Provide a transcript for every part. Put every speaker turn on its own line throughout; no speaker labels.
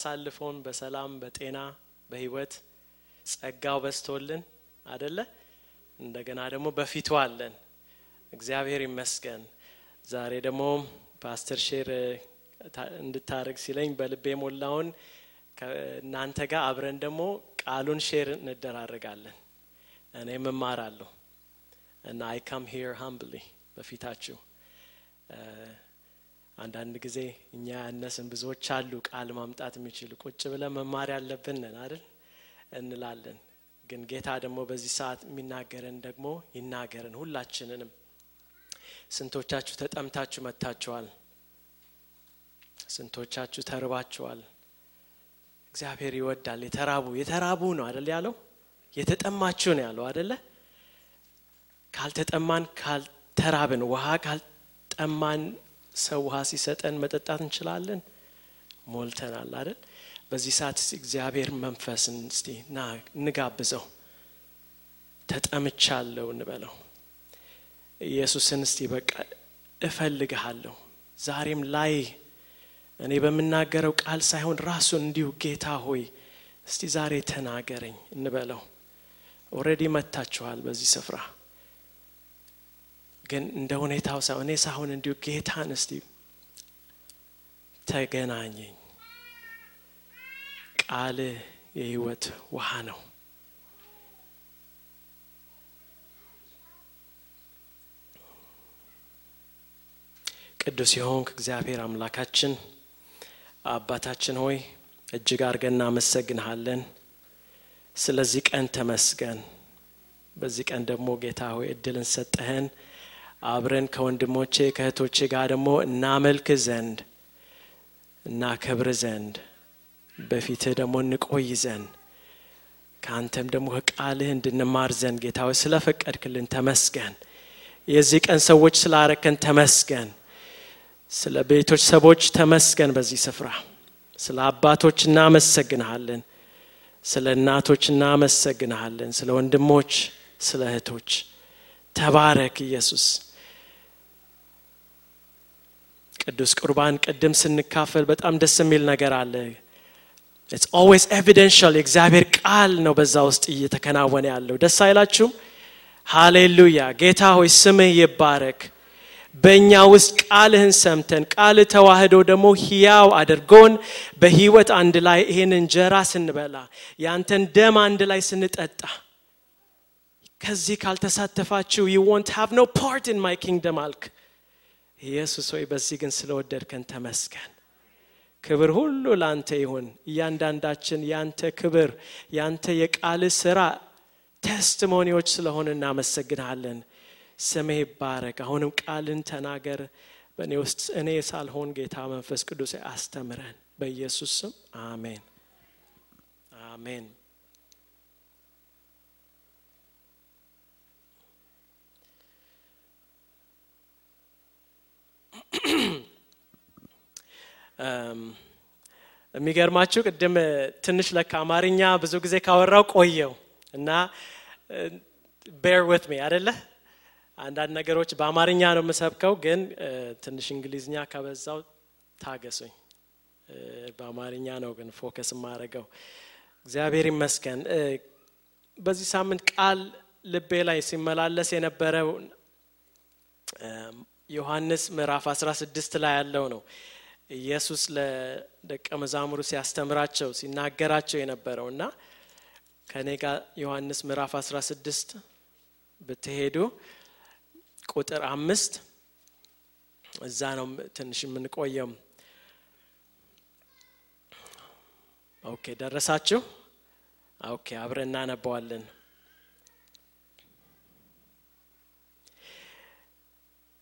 አሳልፎን በሰላም በጤና በህይወት ጸጋው በስቶልን አደለ እንደገና ደግሞ በፊቱ አለን። እግዚአብሔር ይመስገን። ዛሬ ደግሞ ፓስተር share እንድታደርግ ሲለኝ በልቤ ሞላውን ከእናንተ ጋር አብረን ደግሞ ቃሉን share እንደራረጋለን። እኔም እማራለሁ። እና I come here humbly በፊታችሁ አንዳንድ ጊዜ እኛ ያነስን ብዙዎች አሉ ቃል ማምጣት የሚችሉ ቁጭ ብለን መማር ያለብንን አይደል? እንላለን። ግን ጌታ ደግሞ በዚህ ሰዓት የሚናገረን ደግሞ ይናገረን ሁላችንንም። ስንቶቻችሁ ተጠምታችሁ መጥታችኋል ስንቶቻችሁ ተርባችኋል? እግዚአብሔር ይወዳል። የተራቡ የተራቡ ነው አደል ያለው? የተጠማችሁ ነው ያለው አደለ ካልተጠማን ካልተራብን ውሃ ካልጠማን ሰው ውሃ ሲሰጠን መጠጣት እንችላለን? ሞልተናል አይደል? በዚህ ሰዓት እግዚአብሔር መንፈስን እስቲ ና እንጋብዘው። ተጠምቻለሁ እንበለው። ኢየሱስን እስቲ በቃ እፈልግሃለሁ። ዛሬም ላይ እኔ በምናገረው ቃል ሳይሆን ራሱን እንዲሁ ጌታ ሆይ እስቲ ዛሬ ተናገረኝ እንበለው። ኦረዲ መታችኋል በዚህ ስፍራ ግን እንደ ሁኔታው ሳይሆን እኔ ሳሁን እንዲሁ ጌታን እስቲ ተገናኘኝ። ቃል የህይወት ውሃ ነው። ቅዱስ የሆንክ እግዚአብሔር አምላካችን አባታችን ሆይ እጅግ አድርገን እናመሰግንሃለን። ስለዚህ ቀን ተመስገን። በዚህ ቀን ደግሞ ጌታ ሆይ እድልን ሰጠህን አብረን ከወንድሞቼ ከእህቶቼ ጋር ደግሞ እናመልክ ዘንድ እናከብር ዘንድ በፊትህ ደግሞ እንቆይ ዘንድ ከአንተም ደግሞ ከቃልህ እንድንማር ዘንድ ጌታ ሆይ ስለፈቀድክልን ተመስገን። የዚህ ቀን ሰዎች ስላረከን ተመስገን። ስለ ቤተሰቦች ተመስገን በዚህ ስፍራ። ስለ አባቶች እናመሰግንሃለን። ስለ እናቶች እናመሰግንሃለን። ስለ ወንድሞች ስለ እህቶች። ተባረክ ኢየሱስ ቅዱስ ቁርባን ቅድም ስንካፈል በጣም ደስ የሚል ነገር አለ። It's always evidential የእግዚአብሔር ቃል ነው በዛ ውስጥ እየተከናወነ ያለው። ደስ አይላችሁም? ሃሌሉያ! ጌታ ሆይ ስምህ ይባረክ። በእኛ ውስጥ ቃልህን ሰምተን ቃል ተዋህዶ ደግሞ ህያው አድርጎን በህይወት አንድ ላይ ይህን እንጀራ ስንበላ ያንተን ደም አንድ ላይ ስንጠጣ ከዚህ ካልተሳተፋችሁ you won't have no part in my kingdom አልክ ኢየሱስ ሆይ በዚህ ግን ስለወደድከን ተመስገን። ክብር ሁሉ ላንተ ይሁን። እያንዳንዳችን ያንተ ክብር ያንተ የቃል ስራ ቴስቲሞኒዎች ስለሆን እናመሰግንሃለን። ስምህ ይባረክ። አሁንም ቃልን ተናገር። በእኔ ውስጥ እኔ ሳልሆን ጌታ መንፈስ ቅዱስ አስተምረን። በኢየሱስ ስም አሜን። አሜን የሚገርማችሁ ቅድም ትንሽ ለካ አማርኛ ብዙ ጊዜ ካወራው ቆየው እና bear with me አደለ አንዳንድ ነገሮች በአማርኛ ነው የምሰብከው ግን ትንሽ እንግሊዝኛ ከበዛው ታገሱኝ። በአማርኛ ነው ግን focus የማደርገው። እግዚአብሔር ይመስገን። በዚህ ሳምንት ቃል ልቤ ላይ ሲመላለስ የነበረው ዮሐንስ ምዕራፍ 16 ላይ ያለው ነው ኢየሱስ ለደቀ መዛሙሩ ሲያስተምራቸው ሲናገራቸው የነበረው እና ከኔ ጋር ዮሐንስ ምዕራፍ 16 ብትሄዱ ቁጥር አምስት እዛ ነው ትንሽ የምንቆየው። Okay ደረሳችሁ? Okay አብረን እናነባዋለን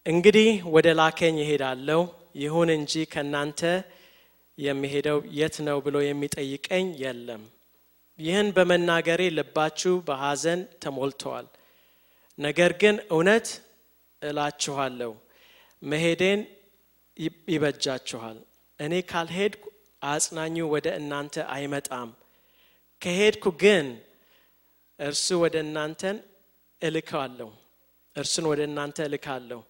እንግዲህ ወደ ላከኝ ይሄዳለው ይሁን እንጂ ከእናንተ የሚሄደው የት ነው ብሎ የሚጠይቀኝ የለም። ይህን በመናገሬ ልባችሁ በሐዘን ተሞልተዋል። ነገር ግን እውነት እላችኋለሁ መሄዴን ይበጃችኋል። እኔ ካልሄድኩ አጽናኙ ወደ እናንተ አይመጣም። ከሄድኩ ግን እርሱ ወደ እናንተን እልካለሁ። እርሱን ወደ እናንተ እልካለሁ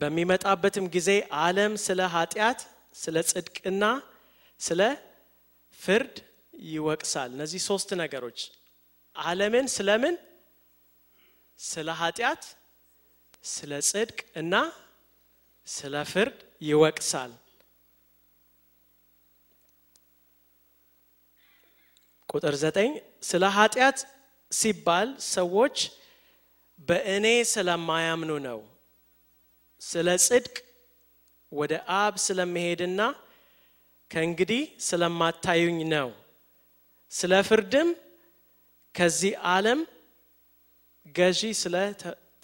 በሚመጣበትም ጊዜ ዓለም ስለ ኃጢአት ስለ ጽድቅና ስለ ፍርድ ይወቅሳል። እነዚህ ሶስት ነገሮች አለምን ስለምን? ስለ ኃጢአት ስለ ጽድቅ እና ስለ ፍርድ ይወቅሳል። ቁጥር ዘጠኝ ስለ ኃጢአት ሲባል ሰዎች በእኔ ስለማያምኑ ነው ስለ ጽድቅ ወደ አብ ስለመሄድና ከእንግዲህ ስለማታዩኝ ነው። ስለ ፍርድም ከዚህ ዓለም ገዢ ስለ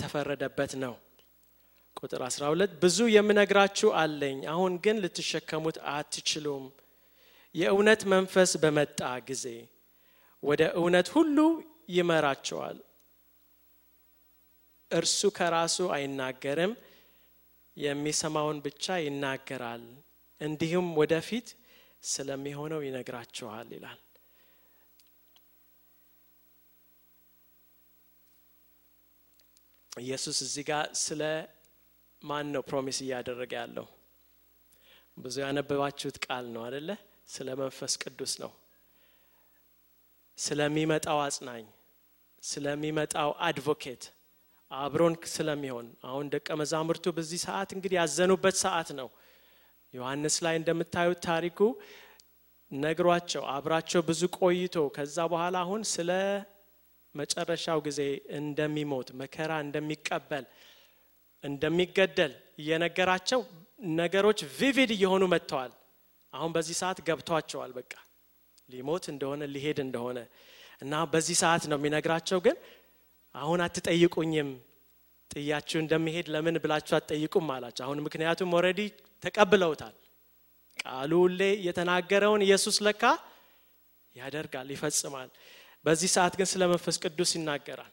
ተፈረደበት ነው። ቁጥር 12 ብዙ የምነግራችሁ አለኝ አሁን ግን ልትሸከሙት አትችሉም። የእውነት መንፈስ በመጣ ጊዜ ወደ እውነት ሁሉ ይመራቸዋል። እርሱ ከራሱ አይናገርም የሚሰማውን ብቻ ይናገራል። እንዲሁም ወደፊት ስለሚሆነው ይነግራችኋል ይላል። ኢየሱስ እዚህ ጋር ስለ ማን ነው ፕሮሚስ እያደረገ ያለው? ብዙ ያነበባችሁት ቃል ነው አደለ ስለ መንፈስ ቅዱስ ነው። ስለሚመጣው አጽናኝ ስለሚመጣው አድቮኬት አብሮን ስለሚሆን። አሁን ደቀ መዛሙርቱ በዚህ ሰዓት እንግዲህ ያዘኑበት ሰዓት ነው። ዮሐንስ ላይ እንደምታዩት ታሪኩ ነግሯቸው አብራቸው ብዙ ቆይቶ ከዛ በኋላ አሁን ስለ መጨረሻው ጊዜ እንደሚሞት መከራ እንደሚቀበል እንደሚገደል እየነገራቸው ነገሮች vivid እየሆኑ መጥተዋል። አሁን በዚህ ሰዓት ገብቷቸዋል። በቃ ሊሞት እንደሆነ ሊሄድ እንደሆነ እና በዚህ ሰዓት ነው የሚነግራቸው ግን አሁን አትጠይቁኝም። ጥያችሁ እንደሚሄድ ለምን ብላችሁ አትጠይቁም አላቸው። አሁን ምክንያቱም already ተቀብለውታል። ቃሉ ሁሌ የተናገረውን ኢየሱስ ለካ ያደርጋል ይፈጽማል። በዚህ ሰዓት ግን ስለ መንፈስ ቅዱስ ይናገራል።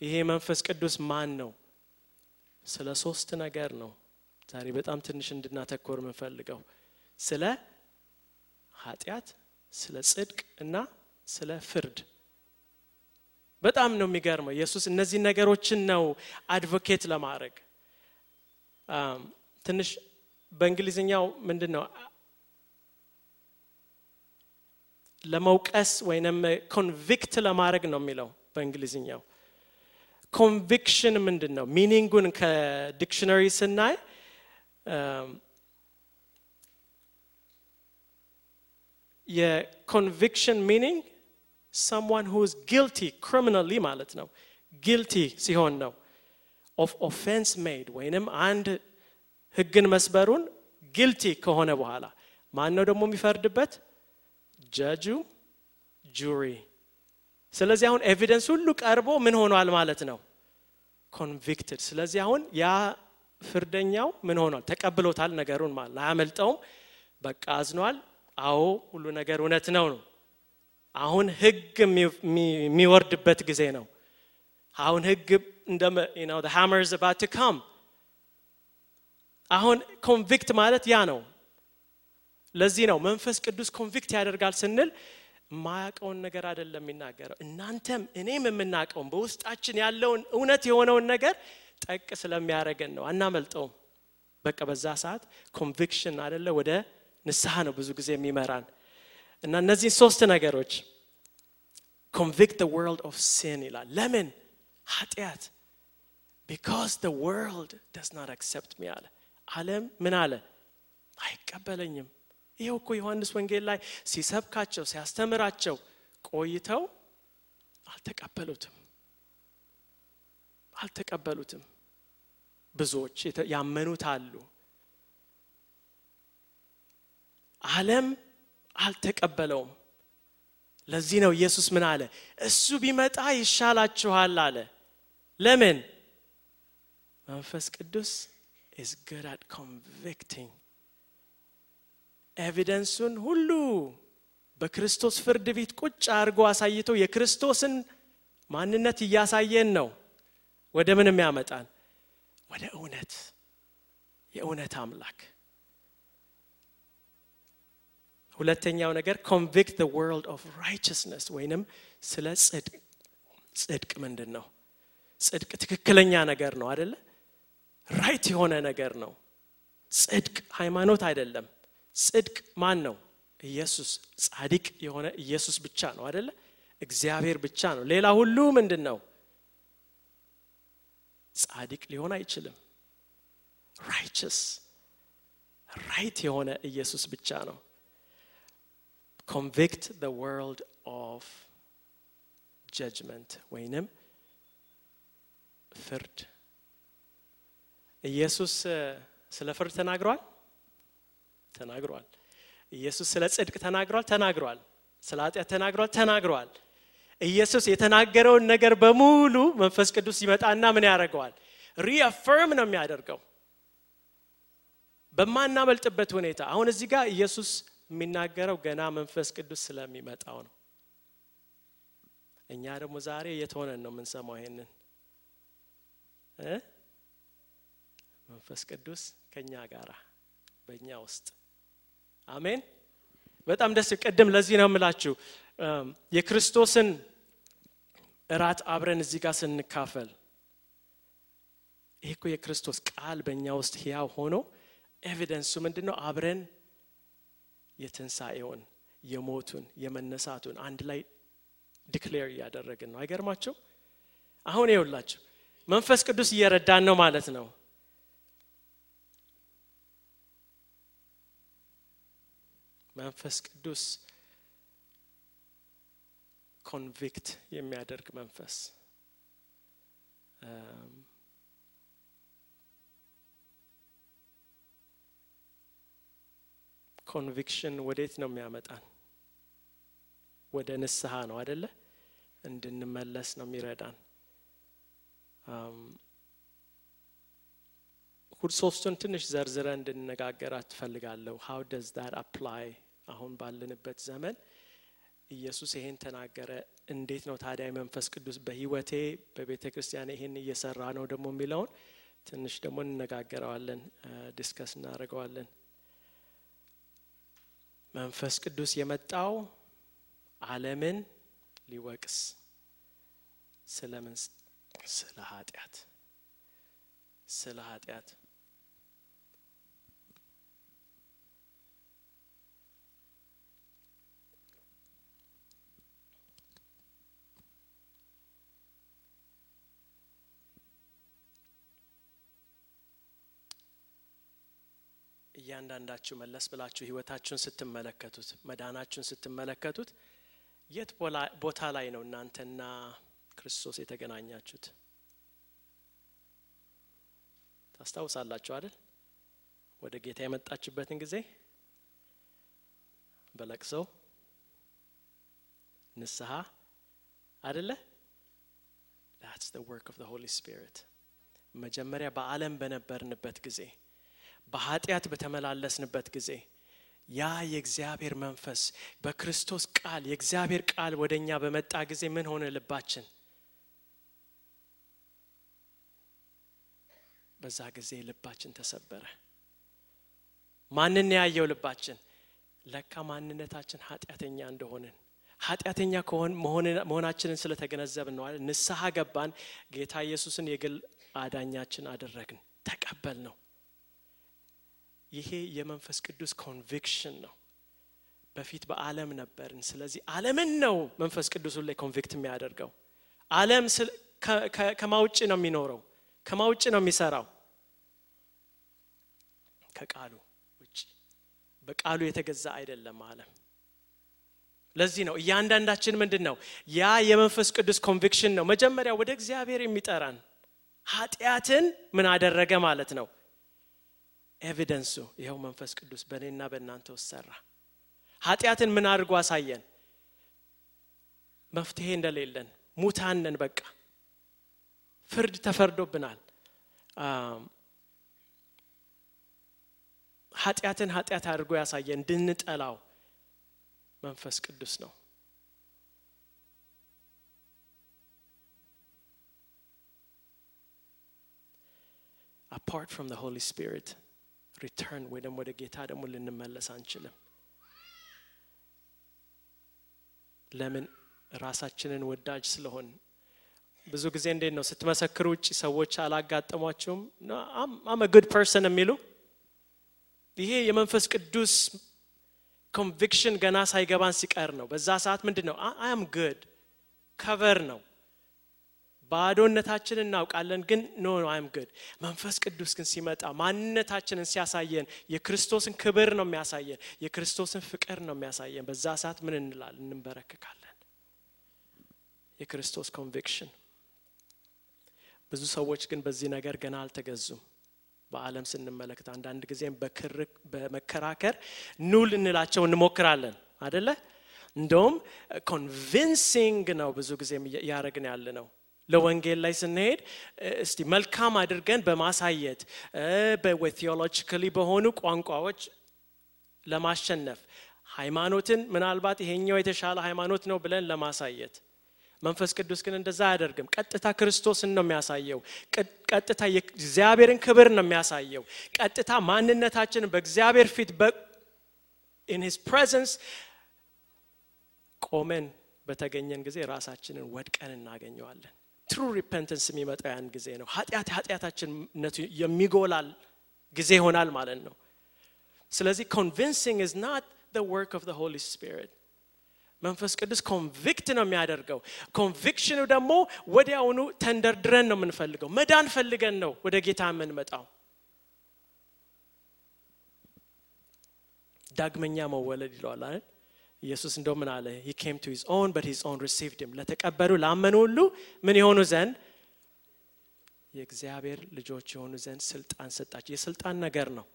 ይሄ መንፈስ ቅዱስ ማን ነው? ስለ ሶስት ነገር ነው ዛሬ በጣም ትንሽ እንድናተኮር የምንፈልገው። ስለ ኃጢአት ስለ ጽድቅ እና ስለ ፍርድ በጣም ነው የሚገርመው። ኢየሱስ እነዚህ ነገሮችን ነው አድቮኬት ለማድረግ። ትንሽ በእንግሊዝኛው ምንድን ነው ለመውቀስ ወይንም convict ለማድረግ ነው የሚለው በእንግሊዝኛው። conviction ምንድን ነው meaning ኡን ከ dictionary ስናይ የ conviction meaning someone who is guilty criminally ማለት ነው. Guilty ሲሆን ነው. Of offense made ወይንም አንድ ህግን መስበሩን guilty ከሆነ በኋላ ማን ነው ደግሞ የሚፈርድበት? judge jury ስለዚህ አሁን evidence ሁሉ ቀርቦ ምን ሆኗል ማለት ነው? convicted ስለዚህ አሁን ያ ፍርደኛው ምን ሆኗል? ተቀብሎታል ነገሩን ማለት አያመልጠውም? በቃ አዝኗል? አዎ ሁሉ ነገር እውነት ነው ነው አሁን ህግ የሚወርድበት ጊዜ ነው። አሁን ህግ እንደ hammer is about to come. አሁን convict ማለት ያ ነው። ለዚህ ነው መንፈስ ቅዱስ convict ያደርጋል ስንል የማያውቀውን ነገር አይደለም የሚናገረው። እናንተም እኔም የምናውቀውን በውስጣችን ያለውን እውነት የሆነውን ነገር ጠቅ ስለሚያደረገን ነው። አናመልጠውም። በቃ በዛ ሰዓት conviction አደለ ወደ ንስሐ ነው ብዙ ጊዜ የሚመራን እና እነዚህ ሶስት ነገሮች convict world of sin ይላል። ለምን? ኃጢአት። because the world does not accept me አለ። አለም ምን አለ? አይቀበለኝም። ይኸው እኮ ዮሐንስ ወንጌል ላይ ሲሰብካቸው ሲያስተምራቸው ቆይተው አልተቀበሉትም። አልተቀበሉትም። ብዙዎች ያመኑት አሉ። አለም አልተቀበለውም። ለዚህ ነው ኢየሱስ ምን አለ? እሱ ቢመጣ ይሻላችኋል አለ። ለምን? መንፈስ ቅዱስ is good at convicting. ኤቪደንሱን ሁሉ በክርስቶስ ፍርድ ቤት ቁጭ አድርጎ አሳይቶ የክርስቶስን ማንነት እያሳየን ነው። ወደ ምን የሚያመጣን ወደ እውነት የእውነት አምላክ ሁለተኛው ነገር convict world of righteousness ወይንም ስለ ጽድቅ። ጽድቅ ምንድን ነው ጽድቅ ትክክለኛ ነገር ነው አደለ right የሆነ ነገር ነው። ጽድቅ ሃይማኖት አይደለም። ጽድቅ ማን ነው? ኢየሱስ ጻድቅ የሆነ ኢየሱስ ብቻ ነው አደለ እግዚአብሔር ብቻ ነው። ሌላ ሁሉ ምንድን ነው ጻድቅ ሊሆን አይችልም። righteous right የሆነ ኢየሱስ ብቻ ነው convict the world of judgment. ወይንም ፍርድ. ኢየሱስ ስለ ፍርድ ተናግሯል? ተናግሯል። ኢየሱስ ስለ ጽድቅ ተናግሯል? ተናግሯል። ስለ ኃጢአት ተናግሯል? ተናግሯል። ኢየሱስ የተናገረውን ነገር በሙሉ መንፈስ ቅዱስ ይመጣና ምን ያደርገዋል? ሪአፈርም ነው የሚያደርገው። በማናመልጥበት ሁኔታ። አሁን እዚህ ጋር ኢየሱስ የሚናገረው ገና መንፈስ ቅዱስ ስለሚመጣው ነው። እኛ ደግሞ ዛሬ የት ሆነን ነው የምንሰማው ይሄንን? መንፈስ ቅዱስ ከኛ ጋር በእኛ ውስጥ። አሜን? በጣም ደስ ቅድም ለዚህ ነው የምላችሁ። የክርስቶስን እራት አብረን እዚህ ጋር ስንካፈል ይህ የክርስቶስ ቃል በእኛ ውስጥ ህያው ሆኖ evidence ኡ ምንድን ነው አብረን የትንሣኤውን የሞቱን የመነሳቱን አንድ ላይ declare እያደረግን ነው። አይገርማችሁ አሁን ይውላችሁ መንፈስ ቅዱስ እየረዳን ነው ማለት ነው። መንፈስ ቅዱስ convict የሚያደርግ መንፈስ conviction ወዴት ነው የሚያመጣን? ወደ ንስሐ ነው አደለ እንድንመለስ ነው የሚረዳን። ሶስቱን ትንሽ ዘርዘር እንድንነጋገር እፈልጋለሁ how does that apply አሁን ባለንበት ዘመን ኢየሱስ ይሄን ተናገረ። እንዴት ነው ታዲያ መንፈስ ቅዱስ በህይወቴ በቤተ ክርስቲያን ይሄን እየሰራ ነው ደግሞ የሚለውን ትንሽ ደግሞ እንነጋገረዋለን discuss እናደርገዋለን መንፈስ ቅዱስ የመጣው አለምን ሊወቅስ ስለምን? ስለ ኃጢአት። ስለ ኃጢአት እያንዳንዳችሁ መለስ ብላችሁ ህይወታችሁን ስትመለከቱት መዳናችሁን ስትመለከቱት የት ቦታ ላይ ነው እናንተና ክርስቶስ የተገናኛችሁት? ታስታውሳላችሁ አይደል? ወደ ጌታ የመጣችበትን ጊዜ በለቅሰው ንስሐ አደለ that's the work of the holy spirit. መጀመሪያ በአለም በነበርንበት ጊዜ በኃጢአት በተመላለስንበት ጊዜ ያ የእግዚአብሔር መንፈስ በክርስቶስ ቃል የእግዚአብሔር ቃል ወደ እኛ በመጣ ጊዜ ምን ሆነ ልባችን? በዛ ጊዜ ልባችን ተሰበረ። ማንን ያየው ልባችን? ለካ ማንነታችን ኃጢአተኛ እንደሆንን። ኃጢአተኛ መሆናችንን ስለተገነዘብን ነው ንስሐ ገባን ጌታ ኢየሱስን የግል አዳኛችን አደረግን ተቀበል ነው ይሄ የመንፈስ ቅዱስ conviction ነው። በፊት በአለም ነበርን። ስለዚህ አለምን ነው መንፈስ ቅዱስ ላይ convict የሚያደርገው። አለም ከማን ውጭ ነው የሚኖረው? ከማን ውጭ ነው የሚሰራው? ከቃሉ ውጭ። በቃሉ የተገዛ አይደለም አለም ለዚህ ነው እያንዳንዳችን ምንድን ነው ያ የመንፈስ ቅዱስ conviction ነው። መጀመሪያ ወደ እግዚአብሔር የሚጠራን ኃጢአትን ምን አደረገ ማለት ነው ኤቪደንሱ ይኸው መንፈስ ቅዱስ በእኔና በእናንተ ውስጥ ሰራ። ኃጢአትን ምን አድርጎ አሳየን? መፍትሄ እንደሌለን ሙታነን በቃ። ፍርድ ተፈርዶብናል። ኃጢአትን ኃጢአት አድርጎ ያሳየን እንድንጠላው መንፈስ ቅዱስ ነው። apart from Holy Spirit return ወይ ደግሞ ወደ ጌታ ደግሞ ልንመለስ አንችልም። ለምን? ራሳችንን ወዳጅ ስለሆን ብዙ ጊዜ እንዴት ነው? ስትመሰክሩ ውጭ ሰዎች አላጋጠሟቸውም I'm good person የሚሉ? ይሄ የመንፈስ ቅዱስ conviction ገና ሳይገባን ሲቀር ነው። በዛ ሰዓት ምንድን ነው I'm good cover ነው ባዶነታችን እናውቃለን ግን no I'm good መንፈስ ቅዱስ ግን ሲመጣ ማንነታችንን ሲያሳየን የክርስቶስን ክብር ነው የሚያሳየን የክርስቶስን ፍቅር ነው የሚያሳየን። በዛ ሰዓት ምን እንላለን? እንበረክካለን የክርስቶስ conviction። ብዙ ሰዎች ግን በዚህ ነገር ገና አልተገዙም። በአለም ስንመለከት አንዳንድ ጊዜም በመከራከር ኑ ልንላቸው እንሞክራለን። አደለ እንደውም convincing ነው ብዙ ጊዜ እያደረግን ያለ ነው ለወንጌል ላይ ስንሄድ እስቲ መልካም አድርገን በማሳየት theologically በሆኑ ቋንቋዎች ለማሸነፍ ሃይማኖትን ምናልባት ይሄኛው የተሻለ ሃይማኖት ነው ብለን ለማሳየት። መንፈስ ቅዱስ ግን እንደዛ አያደርግም። ቀጥታ ክርስቶስን ነው የሚያሳየው። ቀጥታ የእግዚአብሔርን ክብር ነው የሚያሳየው። ቀጥታ ማንነታችንን በእግዚአብሔር ፊት in His presence ቆመን በተገኘን ጊዜ ራሳችንን ወድቀን እናገኘዋለን true repentance የሚመጣው ያን ጊዜ ነው። ኃጢአት ኃጢአታችንነቱ የሚጎላል ጊዜ ይሆናል ማለት ነው። ስለዚህ convincing is not the work of the Holy Spirit. መንፈስ ቅዱስ convict ነው የሚያደርገው። conviction ኑ ደግሞ ወዲያውኑ ተንደርድረን ነው የምንፈልገው። መዳን ፈልገን ነው ወደ ጌታ የምንመጣው። ዳግመኛ መወለድ ይለዋል አይደል ኢየሱስ እንደው ምን አለ? He came to his own but his own received him ለተቀበሉ ላመኑ ሁሉ ምን የሆኑ ዘንድ? የእግዚአብሔር ልጆች የሆኑ ዘንድ ስልጣን ሰጣቸው። የስልጣን ነገር ነው።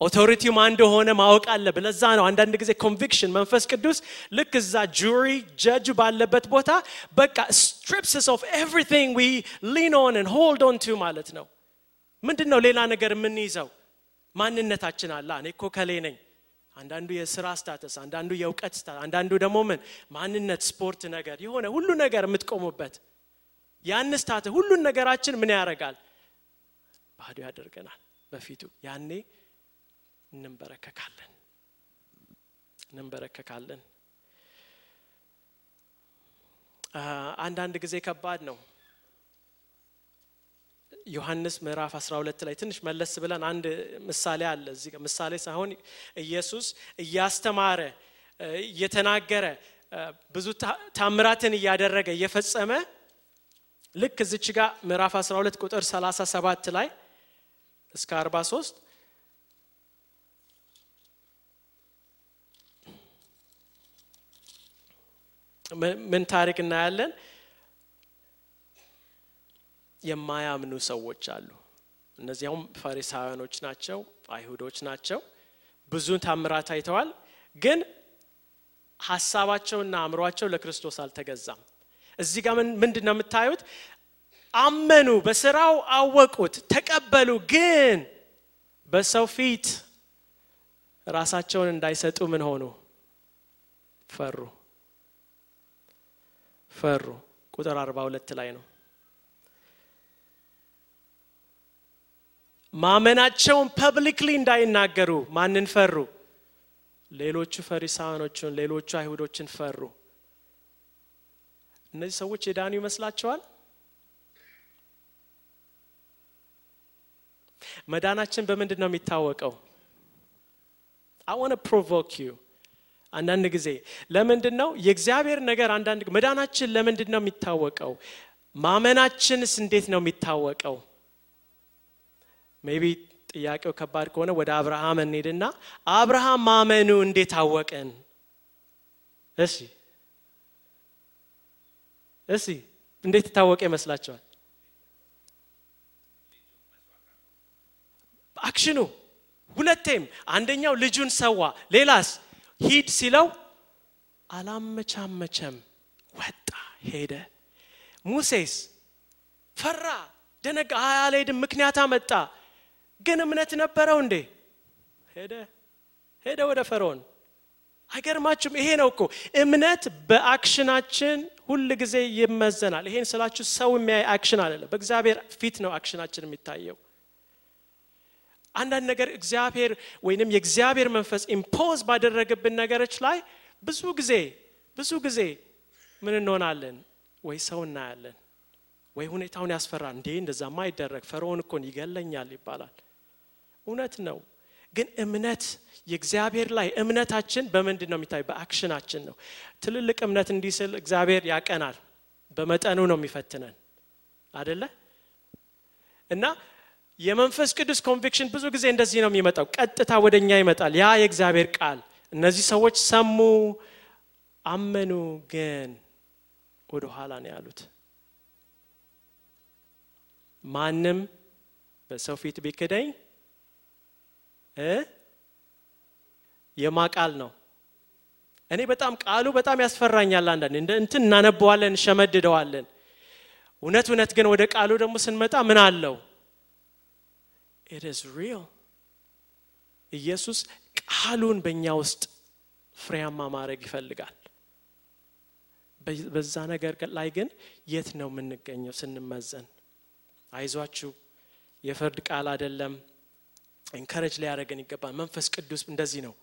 authority ው ማን እንደሆነ ማወቅ አለብን ለዛ ነው አንዳንድ ጊዜ conviction መንፈስ ቅዱስ ልክ እዛ jury judge ባለበት ቦታ በቃ strips us of everything we lean on and hold on to ማለት ነው። ምንድን ነው ሌላ ነገር የምንይዘው? ማንነታችን አለ። እኔ እኮ እከሌ ነኝ አንዳንዱ የስራ status አንዳንዱ የእውቀት status አንዳንዱ ደግሞ ምን? ማንነት ስፖርት ነገር የሆነ ሁሉ ነገር የምትቆሙበት። ያን status ሁሉን ነገራችን ምን ያደርጋል? ባዶ ያደርገናል በፊቱ። ያኔ እንንበረከካለን። እንንበረከካለን። አንዳንድ ጊዜ ከባድ ነው ዮሐንስ ምዕራፍ 12 ላይ ትንሽ መለስ ብለን አንድ ምሳሌ አለ እዚህ ምሳሌ ሳይሆን ኢየሱስ እያስተማረ እየተናገረ ብዙ ታምራትን እያደረገ እየፈጸመ ልክ እዚች ጋር ምዕራፍ 12 ቁጥር 37 ላይ እስከ 43 ምን ታሪክ እናያለን የማያምኑ ሰዎች አሉ። እነዚያውም ፈሪሳውያኖች ናቸው አይሁዶች ናቸው። ብዙ ታምራት አይተዋል ግን ሀሳባቸውና አእምሯቸው ለክርስቶስ አልተገዛም። እዚህ ጋር ምንድን ነው የምታዩት? አመኑ በስራው አወቁት ተቀበሉ ግን በሰው ፊት ራሳቸውን እንዳይሰጡ ምን ሆኑ? ፈሩ። ፈሩ። ቁጥር 42 ላይ ነው ማመናቸውን ፐብሊክሊ እንዳይናገሩ ማንን ፈሩ? ሌሎቹ ፈሪሳውያኖችን ሌሎቹ አይሁዶችን ፈሩ። እነዚህ ሰዎች የዳኑ ይመስላቸዋል መዳናችን በምንድን ነው የሚታወቀው? I wanna provoke you አንዳንድ ጊዜ ለምንድን ነው የእግዚአብሔር ነገር አንዳንድ መዳናችን ለምንድን ነው የሚታወቀው? ማመናችንስ እንዴት ነው የሚታወቀው maybe ጥያቄው ከባድ ከሆነ ወደ አብርሃም እንሄድና አብርሃም ማመኑ እንዴት አወቅን እሺ እሺ እንዴት ታወቀ ይመስላችኋል? action ኑ ሁለቴም አንደኛው ልጁን ሰዋ። ሌላስ ሂድ ሲለው አላመቻመቸም። ወጣ ሄደ። ሙሴስ ፈራ ደነገጠ አልሄድም ምክንያት አመጣ ግን እምነት ነበረው እንዴ? ሄደ ሄደ ወደ ፈርዖን። አይገርማችሁም? ይሄ ነው እኮ እምነት በ action ናችን ሁል ጊዜ ይመዘናል። ይሄን ስላችሁ ሰው የሚያይ action አይደለም። በእግዚአብሔር ፊት ነው action ናችን የሚታየው። አንዳንድ ነገር እግዚአብሔር ወይንም የእግዚአብሔር መንፈስ impose ባደረገብን ነገሮች ላይ ብዙ ጊዜ ብዙ ጊዜ ምን እንሆናለን? ወይ ሰው እናያለን ወይ ሁኔታውን ያስፈራል። እንዴ! እንደዛማ አይደረግ። ፈርዖን እኮ ይገለኛል ይባላል እውነት ነው ግን እምነት የእግዚአብሔር ላይ እምነታችን በምንድን ነው የሚታይ? በ action ናችን ነው። ትልልቅ እምነት እንዲህ ስል እግዚአብሔር ያቀናል፣ በመጠኑ ነው የሚፈትነን አደለ? እና የመንፈስ ቅዱስ conviction ብዙ ጊዜ እንደዚህ ነው የሚመጣው፣ ቀጥታ ወደ እኛ ይመጣል። ያ የእግዚአብሔር ቃል እነዚህ ሰዎች ሰሙ፣ አመኑ፣ ግን ወደ ኋላ ነው ያሉት። ማንም በሰው ፊት ቢክደኝ እ የማን ቃል ነው። እኔ በጣም ቃሉ በጣም ያስፈራኛል። አንዳንድ እንደ እንትን እናነበዋለን፣ እንሸመድደዋለን። እውነት እውነት ግን ወደ ቃሉ ደግሞ ስንመጣ ምን አለው? real። ኢየሱስ ቃሉን በእኛ ውስጥ ፍሬያማ ማድረግ ይፈልጋል። በዛ ነገር ላይ ግን የት ነው የምንገኘው ስንመዘን? አይዟችሁ የፍርድ ቃል አይደለም። encourage ሊያደርገን ይገባል። መንፈስ ቅዱስ እንደዚህ ነው።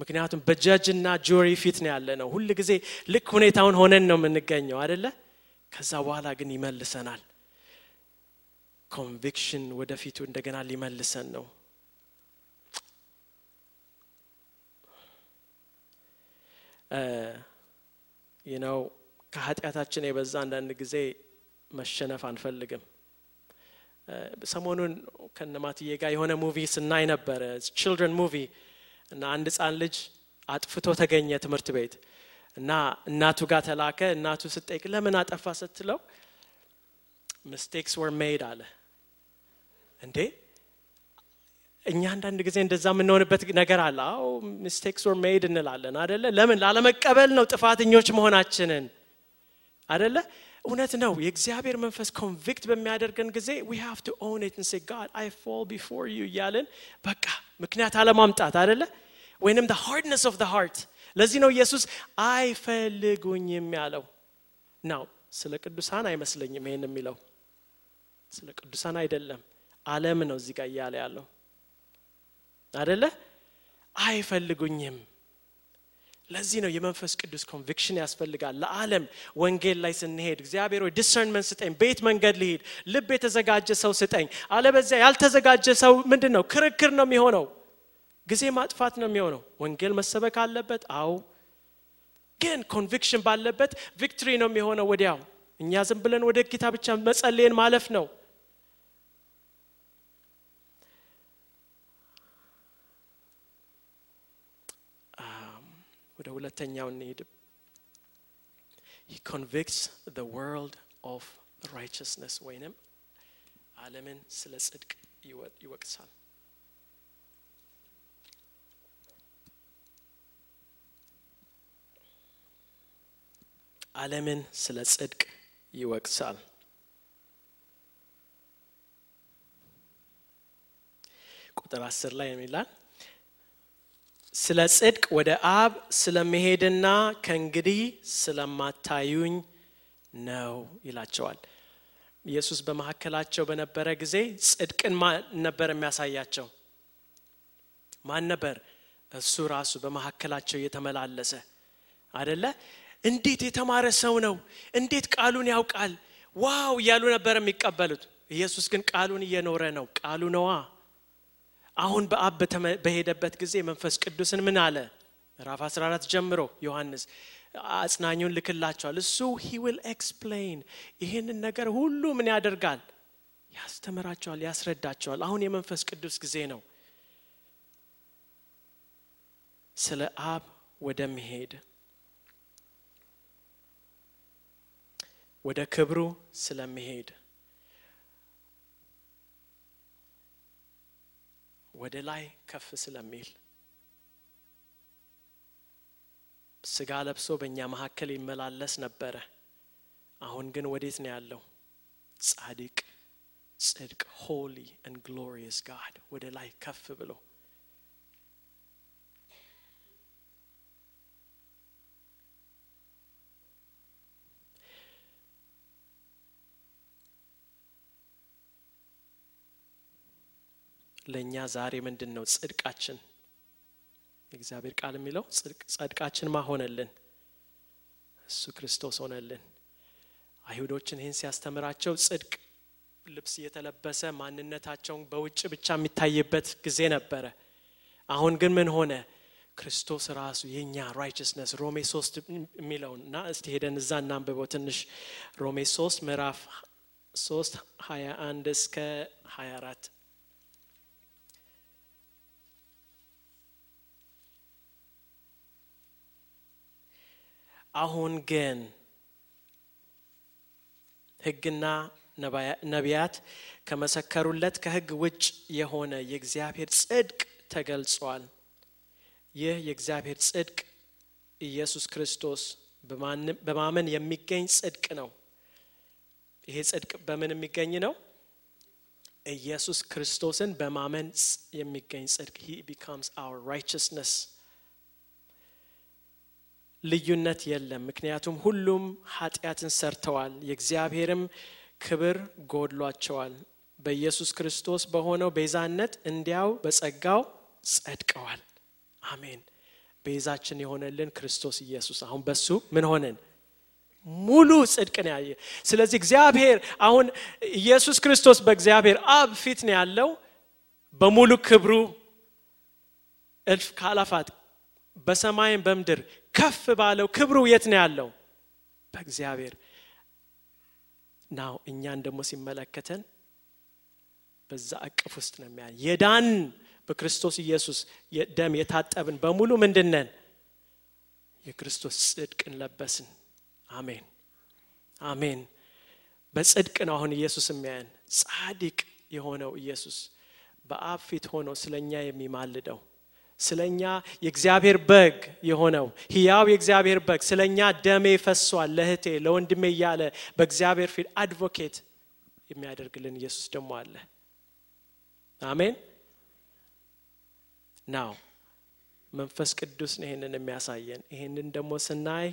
ምክንያቱም በ judge ና jury ፊት ነው ያለ ነው። ሁል ጊዜ ልክ ሁኔታውን ሆነን ነው የምንገኘው አደለ? ከዛ በኋላ ግን ይመልሰናል። conviction ወደፊቱ እንደገና ሊመልሰን ነው። ነው ከኃጢአታችን የበዛ አንዳንድ ጊዜ መሸነፍ አንፈልግም። ሰሞኑን ከነማትዬ ጋር የሆነ movie ስናይ ነበረ። children movie እና አንድ ህፃን ልጅ አጥፍቶ ተገኘ ትምህርት ቤት እና እናቱ ጋር ተላከ። እናቱ ስጠይቅ ለምን አጠፋ? ስትለው mistakes were made አለ። እንዴ? እኛ አንዳንድ ጊዜ እንደዛ የምንሆንበት ነገር አለ። አዎ mistakes were made እንላለን አደለ ለምን? ላለመቀበል ነው ጥፋተኞች መሆናችንን አደለ እውነት ነው። የእግዚአብሔር መንፈስ convict በሚያደርገን ጊዜ we have to own it say God I fall before you እያልን በቃ ምክንያት አለማምጣት አደለ ወይንም the hardness of the heart ለዚህ ነው ኢየሱስ አይፈልጉኝም ያለው። now ስለ ቅዱሳን አይመስለኝም ይሄን የሚለው። ስለ ቅዱሳን አይደለም። አለም ነው እዚህ ጋር እያለ ያለው። አደለ አይፈልጉኝም ለዚህ ነው የመንፈስ ቅዱስ conviction ያስፈልጋል። ለዓለም ወንጌል ላይ ስንሄድ እግዚአብሔር ወይ discernment ስጠኝ ቤት መንገድ ልሂድ ልብ የተዘጋጀ ሰው ስጠኝ። አለበዚያ ያልተዘጋጀ ሰው ምንድን ነው ክርክር ነው የሚሆነው። ጊዜ ማጥፋት ነው የሚሆነው። ወንጌል መሰበክ አለበት? አው ግን conviction ባለበት victory ነው የሚሆነው ወዲያው። እኛ ዝም ብለን ወደ ጌታ ብቻ መጸለየን ማለፍ ነው ወደ ሁለተኛው እንሄድ he convicts the world of righteousness ወይንም ዓለምን ስለ ጽድቅ ይወቅሳል። ዓለምን ስለ ጽድቅ ይወቅሳል። ቁጥር አስር ላይ የሚላል ስለ ጽድቅ ወደ አብ ስለመሄድና ከእንግዲህ ስለማታዩኝ ነው ይላቸዋል። ኢየሱስ በመካከላቸው በነበረ ጊዜ ጽድቅን ነበር የሚያሳያቸው። ማን ነበር? እሱ ራሱ በመካከላቸው እየተመላለሰ አደለ እንዴት የተማረ ሰው ነው! እንዴት ቃሉን ያውቃል! ዋው እያሉ ነበር የሚቀበሉት። ኢየሱስ ግን ቃሉን እየኖረ ነው። ቃሉ ነዋ አሁን በአብ በሄደበት ጊዜ መንፈስ ቅዱስን ምን አለ? ምዕራፍ 14 ጀምሮ ዮሐንስ አጽናኙን ልክላቸዋል። እሱ he will explain ይህንን ነገር ሁሉ ምን ያደርጋል? ያስተምራቸዋል ያስረዳቸዋል። አሁን የመንፈስ ቅዱስ ጊዜ ነው። ስለ አብ ወደሚሄድ ወደ ክብሩ ስለሚሄድ ወደ ላይ ከፍ ስለሚል ስጋ ለብሶ በእኛ መካከል ይመላለስ ነበረ። አሁን ግን ወዴት ነው ያለው? ጻድቅ ጽድቅ holy and glorious God ወደ ላይ ከፍ ብሎ ለእኛ ዛሬ ምንድን ነው ጽድቃችን? የእግዚአብሔር ቃል የሚለው ጸድቃችን ማ እሱ ክርስቶስ ሆነልን። አይሁዶችን ይህን ሲያስተምራቸው ጽድቅ ልብስ እየተለበሰ ማንነታቸውን በውጭ ብቻ የሚታይበት ጊዜ ነበረ። አሁን ግን ምን ሆነ? ክርስቶስ ራሱ የኛ ራይቸስነስ ሮሜ ሶስት የሚለውን እና እስቲ ሄደን እዛ እናንብበው ትንሽ። ሮሜ ሶስት ምዕራፍ ሶስት ሀያ አንድ እስከ ሀያ አራት አሁን ግን ህግና ነቢያት ከመሰከሩለት ከህግ ውጭ የሆነ የእግዚአብሔር ጽድቅ ተገልጿል። ይህ የእግዚአብሔር ጽድቅ ኢየሱስ ክርስቶስ በማመን የሚገኝ ጽድቅ ነው። ይሄ ጽድቅ በምን የሚገኝ ነው? ኢየሱስ ክርስቶስን በማመን የሚገኝ ጽድቅ። He becomes our righteousness ልዩነት የለም። ምክንያቱም ሁሉም ኃጢአትን ሰርተዋል። የእግዚአብሔርም ክብር ጎድሏቸዋል። በኢየሱስ ክርስቶስ በሆነው ቤዛነት እንዲያው በጸጋው ጸድቀዋል። አሜን። ቤዛችን የሆነልን ክርስቶስ ኢየሱስ አሁን በሱ ምን ሆነን? ሙሉ ጽድቅን ያየ። ስለዚህ እግዚአብሔር አሁን ኢየሱስ ክርስቶስ በእግዚአብሔር አብ ፊት ነው ያለው። በሙሉ ክብሩ እልፍ ካላፋት በሰማይም በምድር ከፍ ባለው ክብሩ የት ነው ያለው? በእግዚአብሔር። ናው እኛን ደግሞ ሲመለከተን በዛ እቅፍ ውስጥ ነው የሚያ የዳን በክርስቶስ ኢየሱስ ደም የታጠብን በሙሉ ምንድነን የክርስቶስ ጽድቅን ለበስን። አሜን። አሜን። በጽድቅ ነው አሁን ኢየሱስ የሚያየን። ጻድቅ የሆነው ኢየሱስ በአብ ፊት ሆኖ ስለኛ የሚማልደው ስለኛ የእግዚአብሔር በግ የሆነው። ህያው የእግዚአብሔር በግ ስለኛ ደሜ ፈሷል ለእህቴ ለወንድሜ እያለ በእግዚአብሔር ፊት አድቮኬት የሚያደርግልን ኢየሱስ ደግሞ አለ። አሜን። ናው መንፈስ ቅዱስ ይሄንን የሚያሳየን። ይሄንን ደግሞ ስናይ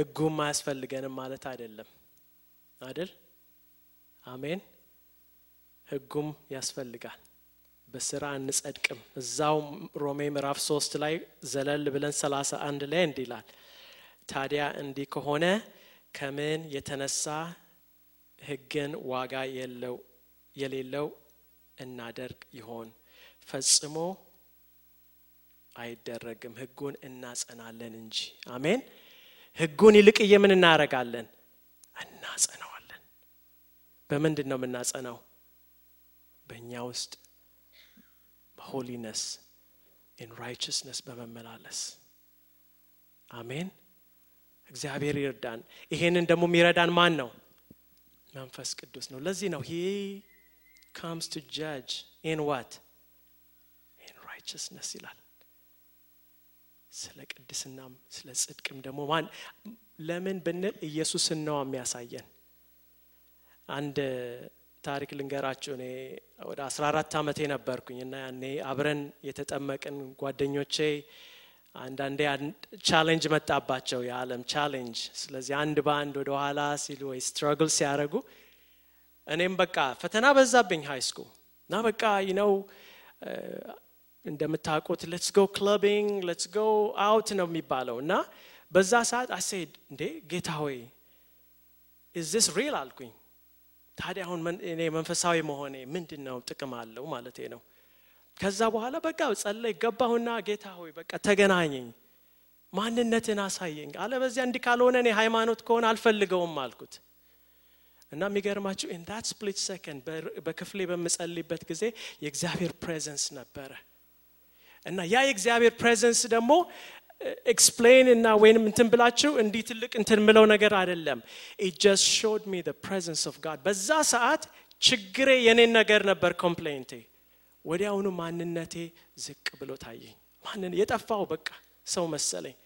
ህጉም አያስፈልገንም ማለት አይደለም። አይደል? አሜን። ህጉም ያስፈልጋል። በስራ እንጸድቅም እዛው ሮሜ ምዕራፍ ሶስት ላይ ዘለል ብለን ሰላሳ አንድ ላይ እንዲህ ይላል። ታዲያ እንዲህ ከሆነ ከምን የተነሳ ህግን ዋጋ የሌለው እናደርግ ይሆን? ፈጽሞ አይደረግም። ህጉን እናጸናለን እንጂ። አሜን ህጉን ይልቅ ምን እናረጋለን እናጸነዋለን። በምንድን ነው የምናጸነው? በእኛ ውስጥ በ holiness in righteousness በመመላለስ። አሜን። እግዚአብሔር ይርዳን። ይሄንን ደግሞ የሚረዳን ማን ነው? መንፈስ ቅዱስ ነው። ለዚህ ነው He comes to judge in what in righteousness ይላል ስለ ቅድስናም ስለ ጽድቅም ደግሞ ማን ለምን ብንል ኢየሱስን ነው የሚያሳየን? አንድ ታሪክ ልንገራችሁ። እኔ ወደ 14 ዓመቴ ነበርኩኝ እና ያኔ አብረን የተጠመቅን ጓደኞቼ አንዳንዴ challenge መጣባቸው የዓለም challenge። ስለዚህ አንድ በአንድ ወደ ኋላ ሲሉ ወይ struggle ሲያደርጉ እኔም በቃ ፈተና በዛብኝ high school። እና በቃ ነው እንደምታውቁት let's go clubbing let's go out ነው የሚባለው እና በዛ ሰዓት I said እንዴ ጌታ ሆይ is this real አልኩኝ። ታዲያ አሁን እኔ መንፈሳዊ መሆኔ ምንድን ነው ጥቅም አለው ማለት ነው። ከዛ በኋላ በቃ ጸሎት ገባሁና ጌታ ሆይ በቃ ተገናኘኝ። ማንነትን አሳየኝ። አለበዚያ እንዲህ ካልሆነ እኔ ሃይማኖት ከሆነ አልፈልገውም አልኩት። እና የሚገርማችሁ in split second በክፍሌ በምጸልይበት ጊዜ የእግዚአብሔር presence ነበረ እና ያ የእግዚአብሔር presence ደግሞ explain እና ወይንም እንትን ብላችሁ እንዲህ ትልቅ እንትን ምለው ነገር አይደለም. It just showed me presence of God በዛ ሰዓት ችግሬ የኔን ነገር ነበር complaint ኤ ወዲያውኑ ማንነቴ ዝቅ ብሎ ታየኝ። ማንን? የጠፋው በቃ ሰው መሰለኝ።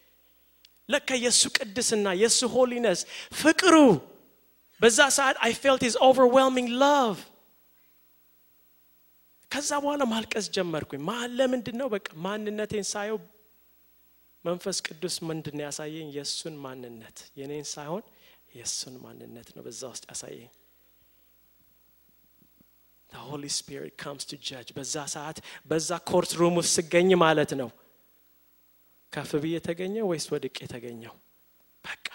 ለካ የእሱ ቅድስና የእሱ holiness ፍቅሩ! በዛ ሰዓት I felt His overwhelming love ከዛ በኋላ ማልቀስ ጀመርኩኝ። ለምንድን ነው በቃ ማንነቴን ሳየው መንፈስ ቅዱስ ምንድን ያሳየኝ? የእሱን ማንነት። የኔን ሳይሆን የእሱን ማንነት ነው በዛ ውስጥ ያሳየኝ። Holy Spirit comes to judge በዛ ሰዓት በዛ court room ውስጥ ስገኝ ማለት ነው። ከፍ ብዬ የተገኘው ወይስ ዝቅ ብዬ የተገኘው? በቃ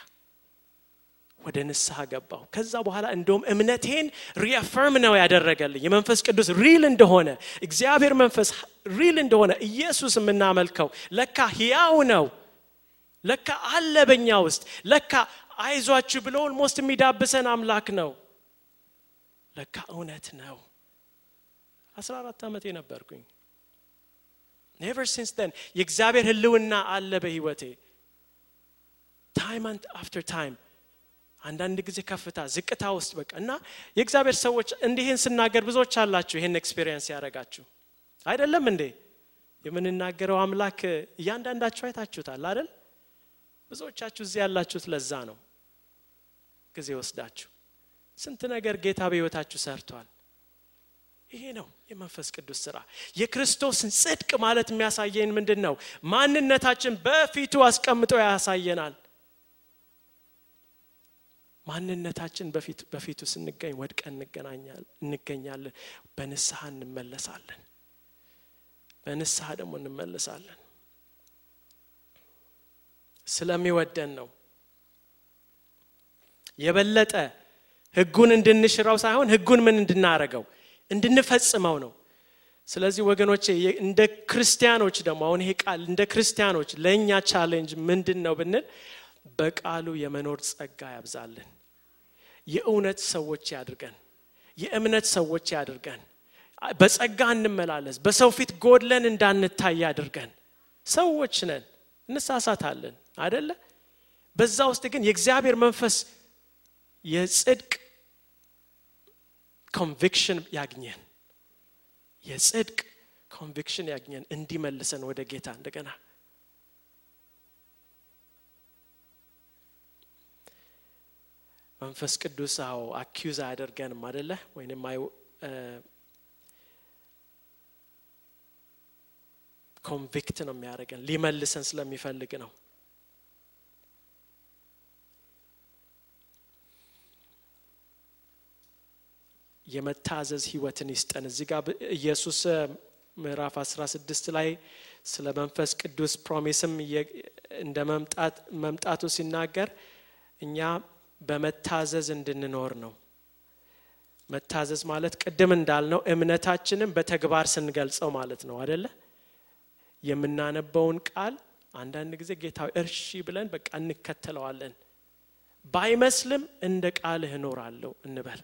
ወደ ንስሐ ገባው። ከዛ በኋላ እንደውም እምነቴን reaffirm ነው ያደረገልኝ የመንፈስ ቅዱስ real እንደሆነ እግዚአብሔር መንፈስ real እንደሆነ ኢየሱስ የምናመልከው ለካ ሕያው ነው፣ ለካ አለ በኛ ውስጥ፣ ለካ አይዟችሁ ብሎ almost የሚዳብሰን አምላክ ነው፣ ለካ እውነት ነው። 14 ዓመቴ ነበርኩኝ። Never since then የእግዚአብሔር ህልውና አለ በህይወቴ time after time አንዳንድ ጊዜ ከፍታ ዝቅታ ውስጥ በቃ እና የእግዚአብሔር ሰዎች እንዲህን ስናገር ብዙዎች አላችሁ ይህን experience ያደረጋችሁ። አይደለም እንዴ? የምንናገረው አምላክ እያንዳንዳችሁ አይታችሁታል አይደል? ብዙዎቻችሁ እዚህ ያላችሁት ለዛ ነው። ጊዜ ወስዳችሁ ስንት ነገር ጌታ በህይወታችሁ ሰርቷል። ይሄ ነው የመንፈስ ቅዱስ ስራ። የክርስቶስን ጽድቅ ማለት የሚያሳየን ምንድን ነው ማንነታችን በፊቱ አስቀምጦ ያሳየናል ማንነታችን በፊቱ ስንገኝ ወድቀን እንገኛለን። በንስሐ እንመለሳለን። በንስሐ ደግሞ እንመለሳለን። ስለሚወደን ነው። የበለጠ ህጉን እንድንሽረው ሳይሆን ህጉን ምን እንድናረገው እንድንፈጽመው ነው። ስለዚህ ወገኖቼ እንደ ክርስቲያኖች ደግሞ አሁን ይሄ ቃል እንደ ክርስቲያኖች ለእኛ challenge ምንድን ነው ብንል በቃሉ የመኖር ጸጋ ያብዛልን። የእውነት ሰዎች ያድርገን። የእምነት ሰዎች ያድርገን። በጸጋ እንመላለስ። በሰው ፊት ጎድለን እንዳንታይ ያድርገን። ሰዎች ነን። እንሳሳታለን። አደለ በዛ ውስጥ ግን የእግዚአብሔር መንፈስ የጽድቅ conviction ያግኘን። የጽድቅ conviction ያግኘን። እንዲመልሰን ወደ ጌታ እንደገና መንፈስ ቅዱስ አዎ accuse አያደርገንም አደለ ወይንም ኮንቪክት ነው የሚያደርገን ሊመልሰን ስለሚፈልግ ነው። የመታዘዝ ህይወትን ይስጠን። እዚህ ጋር ኢየሱስ ምዕራፍ 16 ላይ ስለ መንፈስ ቅዱስ ፕሮሚስም እንደ መምጣቱ ሲናገር እኛ በመታዘዝ እንድንኖር ነው። መታዘዝ ማለት ቅድም እንዳልነው እምነታችንን በተግባር ስንገልጸው ማለት ነው አደለ የምናነበውን ቃል አንዳንድ ጊዜ ጌታዊ እርሺ ብለን በቃ እንከተለዋለን። ባይመስልም እንደ ቃልህ እኖራለሁ እንበል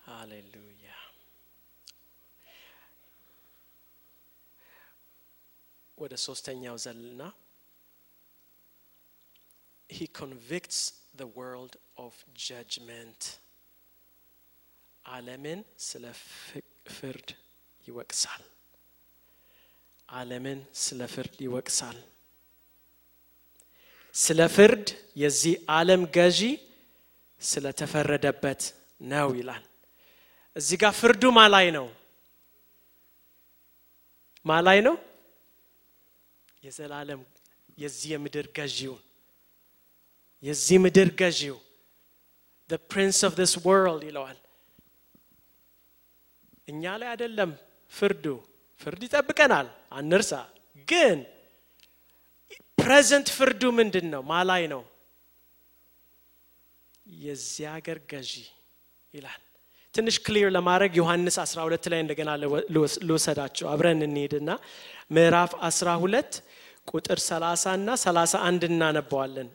ሃሌሉያ ወደ ሶስተኛው ዘልና he convicts the world of judgment ዓለምን ስለ ፍርድ ይወቅሳል። ዓለምን ስለ ፍርድ ይወቅሳል። ስለ ፍርድ የዚህ ዓለም ገዢ ስለተፈረደበት ነው ይላል። እዚህ ጋር ፍርዱ ማላይ ነው። ማላይ ነው የዘላለም የዚህ የምድር ገዢውን የዚህ ምድር ገዢው the prince of this world ይለዋል። እኛ ላይ አይደለም ፍርዱ። ፍርድ ይጠብቀናል አንርሳ። ግን ፕሬዘንት ፍርዱ ምንድን ነው ማላይ ነው። የዚህ ሀገር ገዢ ይላል። ትንሽ clear ለማድረግ ዮሐንስ 12 ላይ እንደገና ልውሰዳቸው አብረን እንሄድና ምዕራፍ 12 ቁጥር 30 እና 31 እናነባዋለን።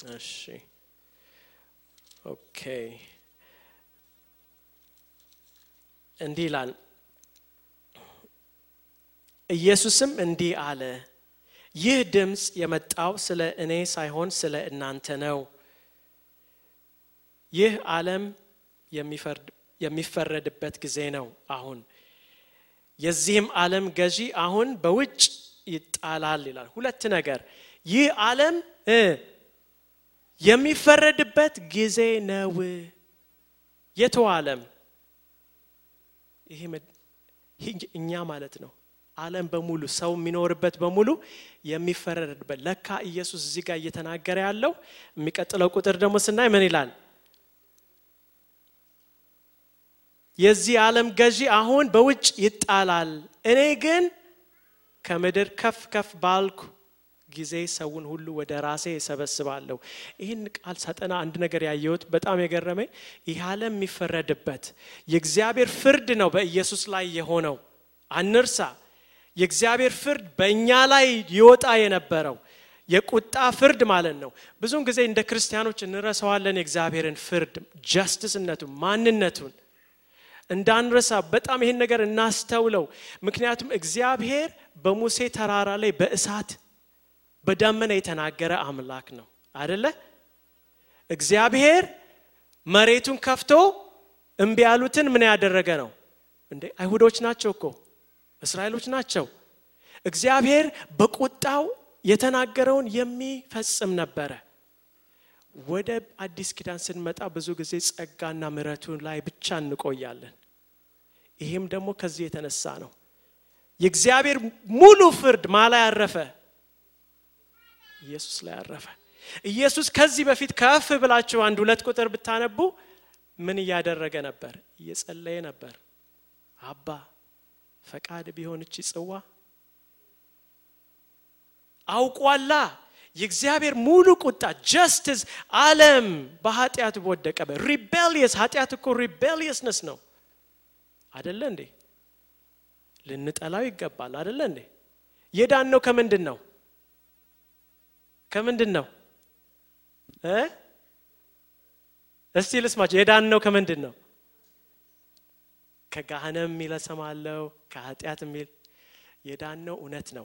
እሺ። Okay። እንዲህ ይላል። ኢየሱስም እንዲህ አለ ይህ ድምፅ የመጣው ስለ እኔ ሳይሆን ስለ እናንተ ነው። ይህ ዓለም የሚፈረድበት ጊዜ ነው አሁን። የዚህም ዓለም ገዢ አሁን በውጭ ይጣላል ይላል። ሁለት ነገር። ይህ ዓለም የሚፈረድበት ጊዜ ነው። የቱ ዓለም? እኛ ማለት ነው። ዓለም በሙሉ ሰው የሚኖርበት በሙሉ የሚፈረድበት። ለካ ኢየሱስ እዚህ ጋር እየተናገረ ያለው የሚቀጥለው ቁጥር ደግሞ ስናይ ምን ይላል የዚህ ዓለም ገዢ አሁን በውጭ ይጣላል። እኔ ግን ከምድር ከፍ ከፍ ባልኩ ጊዜ ሰውን ሁሉ ወደ ራሴ እሰበስባለሁ። ይህን ቃል ሳጠና አንድ ነገር ያየሁት በጣም የገረመኝ ይህ ዓለም የሚፈረድበት የእግዚአብሔር ፍርድ ነው በኢየሱስ ላይ የሆነው። አንርሳ። የእግዚአብሔር ፍርድ በእኛ ላይ ይወጣ የነበረው የቁጣ ፍርድ ማለት ነው። ብዙውን ጊዜ እንደ ክርስቲያኖች እንረሳዋለን የእግዚአብሔርን ፍርድ ጀስትስነቱን ማንነቱን እንዳንረሳ በጣም ይህን ነገር እናስተውለው። ምክንያቱም እግዚአብሔር በሙሴ ተራራ ላይ በእሳት በደመና የተናገረ አምላክ ነው። አደለ እግዚአብሔር መሬቱን ከፍቶ እምቢ ያሉትን ምን ያደረገ ነው? እንዴ አይሁዶች ናቸው እኮ እስራኤሎች ናቸው። እግዚአብሔር በቁጣው የተናገረውን የሚፈጽም ነበረ ወደ አዲስ ኪዳን ስንመጣ ብዙ ጊዜ ጸጋና ምረቱ ላይ ብቻ እንቆያለን። ይህም ደግሞ ከዚህ የተነሳ ነው። የእግዚአብሔር ሙሉ ፍርድ ማን ላይ ያረፈ ኢየሱስ ላይ ያረፈ ኢየሱስ ከዚህ በፊት ከፍ ብላችሁ አንድ ሁለት ቁጥር ብታነቡ ምን እያደረገ ነበር? እየጸለየ ነበር። አባ ፈቃድ ቢሆን እቺ ጽዋ? አውቋላ የእግዚአብሔር ሙሉ ቁጣ justice አለም በኃጢአት በወደቀበት rebellious ኃጢአት እኮ rebelliousness ነው። አደለ እንዴ? ልንጠላው ይገባል። አደለ እንዴ? የዳን ነው ከምንድን ነው? ከምንድን ነው? እስቲ ልስማቸው የዳን ነው ከምንድን ነው? ከጋህነም የሚል ሰማለው ከኃጢአት የሚል የዳን ነው እውነት ነው።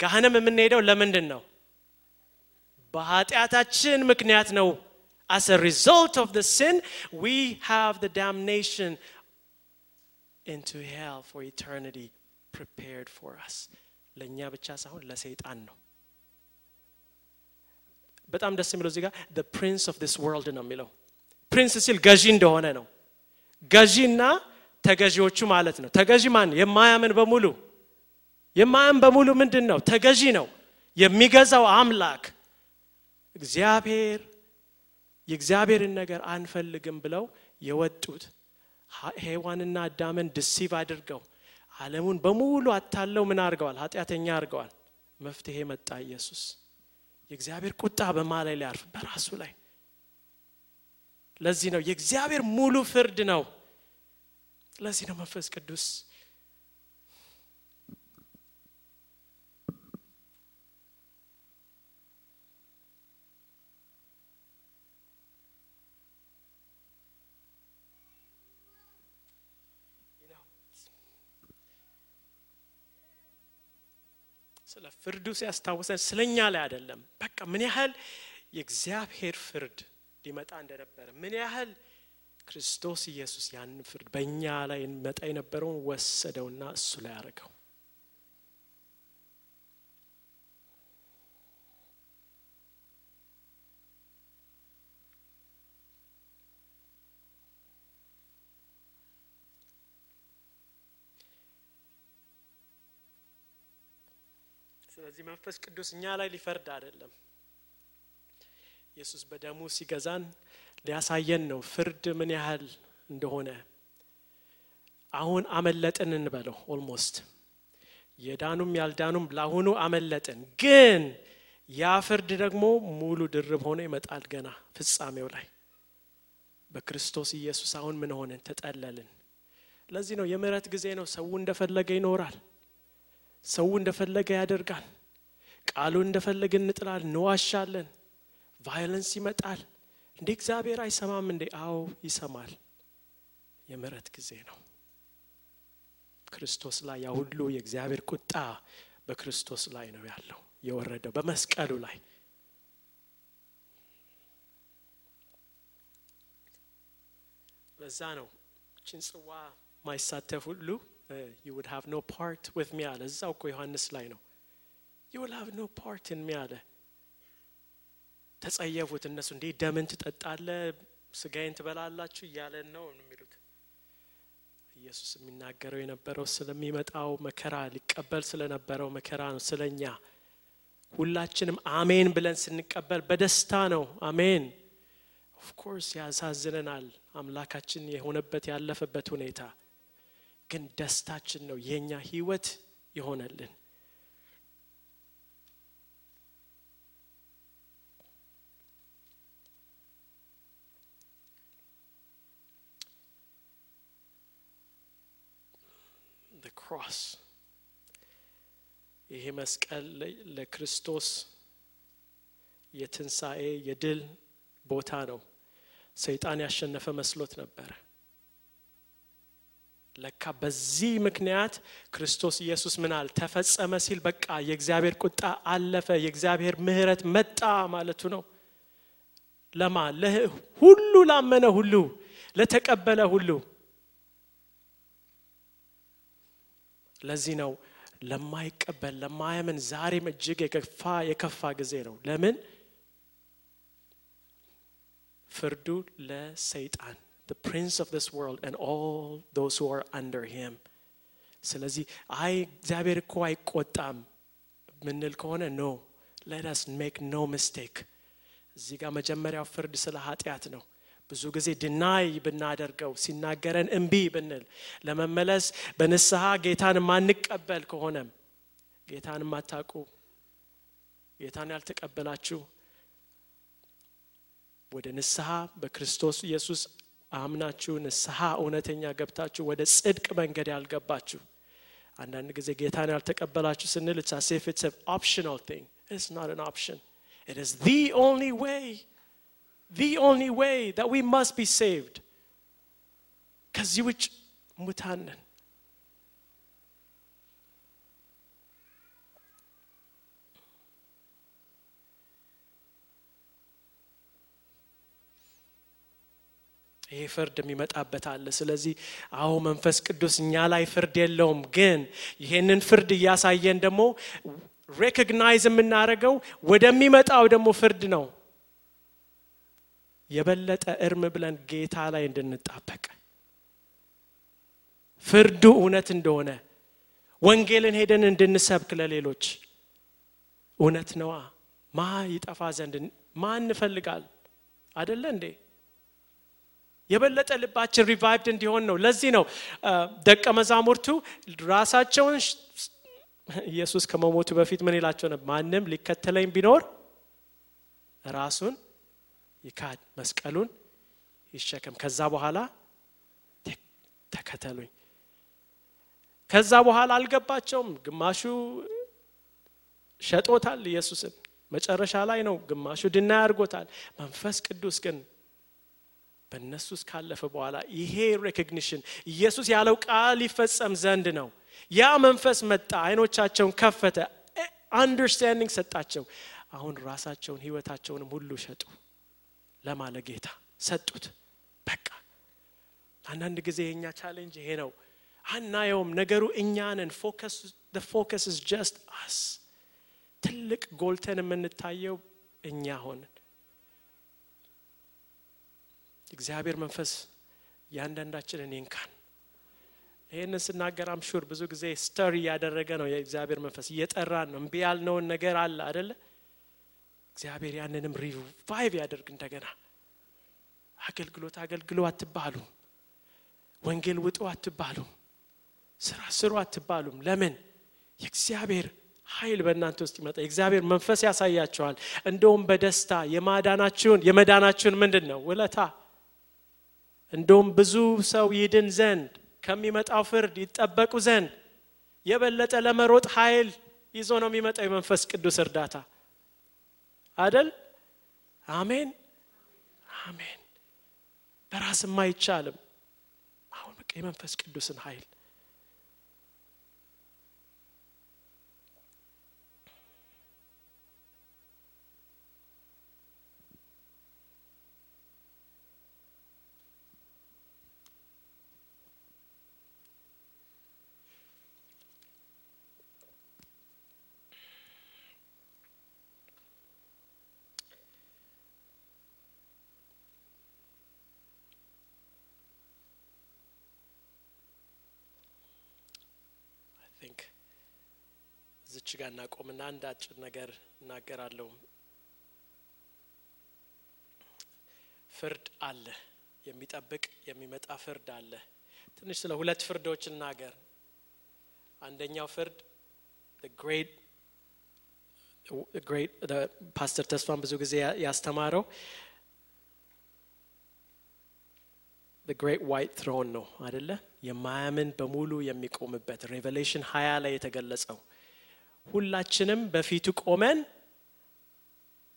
ጋህነም የምንሄደው ለምንድን ነው በኃጢአታችን ምክንያት ነው። As a result of the sin we have the damnation into hell for eternity prepared for us. ለእኛ ብቻ ሳይሆን ለሰይጣን ነው። በጣም ደስ የሚለው እዚህ ጋር the prince of this world ነው የሚለው። Prince ሲል ገዢ እንደሆነ ነው። ገዢና ተገዢዎቹ ማለት ነው። ተገዢ ማን? የማያምን በሙሉ። የማያምን በሙሉ ምንድን ነው? ተገዢ ነው። የሚገዛው አምላክ እግዚአብሔር የእግዚአብሔርን ነገር አንፈልግም ብለው የወጡት ሔዋንና አዳምን ድሲቭ አድርገው ዓለሙን በሙሉ አታለው ምን አድርገዋል? ኃጢአተኛ አድርገዋል። መፍትሄ መጣ ኢየሱስ። የእግዚአብሔር ቁጣ በማ ላይ ሊያርፍ? በራሱ ላይ። ለዚህ ነው የእግዚአብሔር ሙሉ ፍርድ ነው። ለዚህ ነው መንፈስ ቅዱስ ስለ ፍርዱ ሲያስታውሰን ስለኛ ላይ አይደለም። በቃ ምን ያህል የእግዚአብሔር ፍርድ ሊመጣ እንደነበረ ምን ያህል ክርስቶስ ኢየሱስ ያንን ፍርድ በእኛ ላይ መጣ የነበረውን ወሰደውና እሱ ላይ አረገው ስለዚህ መንፈስ ቅዱስ እኛ ላይ ሊፈርድ አይደለም። ኢየሱስ በደሙ ሲገዛን ሊያሳየን ነው ፍርድ ምን ያህል እንደሆነ። አሁን አመለጥን እንበለው almost። የዳኑም ያልዳኑም ለአሁኑ አመለጥን። ግን ያ ፍርድ ደግሞ ሙሉ ድርብ ሆኖ ይመጣል ገና ፍጻሜው ላይ። በክርስቶስ ኢየሱስ አሁን ምን ሆንን ተጠለልን? ለዚህ ነው የምህረት ጊዜ ነው። ሰው እንደፈለገ ይኖራል ሰው እንደፈለገ ያደርጋል። ቃሉ እንደፈለገ እንጥላል እንዋሻለን። ቫዮለንስ ይመጣል። እንዴ እግዚአብሔር አይሰማም እንዴ? አዎ ይሰማል። የምረት ጊዜ ነው። ክርስቶስ ላይ ያ ሁሉ የእግዚአብሔር ቁጣ በክርስቶስ ላይ ነው ያለው የወረደው በመስቀሉ ላይ። ለዛ ነው። ችን ጽዋ ማይሳተፍ ሁሉ you would have no part with me አለ እዛው እኮ ዮሐንስ ላይ ነው you will have no part in me አለ ተጸየፉት እነሱ እንዴ ደምን ትጠጣለ ስጋዬን ትበላላችሁ እያለን ነው የሚሉት ኢየሱስ የሚናገረው የነበረው ስለሚመጣው መከራ ሊቀበል ስለነበረው መከራ ነው ስለኛ ሁላችንም አሜን ብለን ስንቀበል በደስታ ነው አሜን of course ያሳዝነናል አምላካችን የሆነበት ያለፈበት ሁኔታ ግን ደስታችን ነው የኛ ህይወት የሆነልን cross. ይሄ መስቀል ለክርስቶስ የትንሣኤ የድል ቦታ ነው። ሰይጣን ያሸነፈ መስሎት ነበረ ለካ በዚህ ምክንያት ክርስቶስ ኢየሱስ ምናል ተፈጸመ ሲል በቃ የእግዚአብሔር ቁጣ አለፈ የእግዚአብሔር ምህረት መጣ ማለቱ ነው። ለማ? ሁሉ ላመነ ሁሉ ለተቀበለ ሁሉ። ለዚህ ነው ለማይቀበል ለማያምን ዛሬም እጅግ የከፋ የከፋ ጊዜ ነው። ለምን? ፍርዱ ለሰይጣን the prince of this world and all those who are under him. ስለዚህ አይ እግዚአብሔር እኮ አይቆጣም ምንል ከሆነ ኖ let us make no mistake. እዚህ ጋር መጀመሪያው ፍርድ ስለ ኃጢአት ነው። ብዙ ጊዜ ድናይ ብናደርገው ሲናገረን እምቢ ብንል ለመመለስ በንስሐ ጌታን ማንቀበል ከሆነም ጌታን ማታቁ ጌታን ያልተቀበላችሁ ወደ ንስሐ በክርስቶስ ኢየሱስ አምናችሁ ንስሐ እውነተኛ ገብታችሁ ወደ ጽድቅ መንገድ ያልገባችሁ አንዳንድ ጊዜ ጌታን ያልተቀበላችሁ ስንል it's as if it's an optional thing it's not an option it is the only way the only way that we must be saved ከዚህ ውጭ ሙታንን ይሄ ፍርድ የሚመጣበት አለ። ስለዚህ አሁ መንፈስ ቅዱስ እኛ ላይ ፍርድ የለውም። ግን ይሄንን ፍርድ እያሳየን ደግሞ ሬኮግናይዝ የምናደርገው ወደሚመጣው ደግሞ ፍርድ ነው። የበለጠ እርም ብለን ጌታ ላይ እንድንጣበቅ። ፍርዱ እውነት እንደሆነ ወንጌልን ሄደን እንድንሰብክ ለሌሎች እውነት ነዋ። ማ ይጠፋ ዘንድ ማ እንፈልጋል አደለ እንዴ የበለጠ ልባችን ሪቫይቭድ እንዲሆን ነው። ለዚህ ነው ደቀ መዛሙርቱ ራሳቸውን ኢየሱስ ከመሞቱ በፊት ምን ይላቸው ነበር? ማንም ሊከተለኝ ቢኖር ራሱን ይካድ መስቀሉን ይሸከም። ከዛ በኋላ ተከተሉኝ። ከዛ በኋላ አልገባቸውም። ግማሹ ሸጦታል ኢየሱስን። መጨረሻ ላይ ነው ግማሹ deny ያርጎታል መንፈስ ቅዱስ ግን በእነሱ ውስጥ ካለፈ በኋላ ይሄ recognition ኢየሱስ ያለው ቃል ይፈጸም ዘንድ ነው። ያ መንፈስ መጣ አይኖቻቸውን ከፈተ understanding ሰጣቸው። አሁን ራሳቸውን ህይወታቸውንም ሁሉ ሸጡ ለማን ለጌታ ሰጡት። በቃ አንዳንድ ጊዜ የኛ challenge ይሄ ነው። አናየውም ነገሩ እኛንን focus ስ just us ትልቅ ጎልተን የምንታየው እኛ ሆንን እግዚአብሔር መንፈስ ያንዳንዳችንን ይንካን ይህንን ስናገር I'm sure ብዙ ጊዜ stir እያደረገ ነው የእግዚአብሔር መንፈስ እየጠራን ነው። እምቢ ያልነውን ነገር አለ አደለ እግዚአብሔር ያንንም revive ያደርግ እንደገና። አገልግሎት አገልግሎ አትባሉም። ወንጌል ውጡ አትባሉም። ስራ ስሩ አትባሉም። ለምን? የእግዚአብሔር ኃይል በእናንተ ውስጥ ይመጣ የእግዚአብሔር መንፈስ ያሳያቸዋል እንደውም በደስታ የማዳናችሁን የመዳናችሁን ምንድን ነው? ውለታ እንደውም ብዙ ሰው ይድን ዘንድ ከሚመጣው ፍርድ ይጠበቁ ዘንድ የበለጠ ለመሮጥ ኃይል ይዞ ነው የሚመጣው የመንፈስ ቅዱስ እርዳታ። አደል አሜን አሜን። በራስም አይቻልም። አሁን በቃ የመንፈስ ቅዱስን ኃይል እዚች ጋር እናቆምና አንድ አጭር ነገር እናገራለሁ። ፍርድ አለ፣ የሚጠብቅ የሚመጣ ፍርድ አለ። ትንሽ ስለ ሁለት ፍርዶች እናገር። አንደኛው ፍርድ ፓስተር ተስፋን ብዙ ጊዜ ያስተማረው ግሬት ዋይት ትሮን ነው አደለ? የማያምን በሙሉ የሚቆምበት Revelation ሀያ ላይ የተገለጸው ሁላችንም በፊቱ ቆመን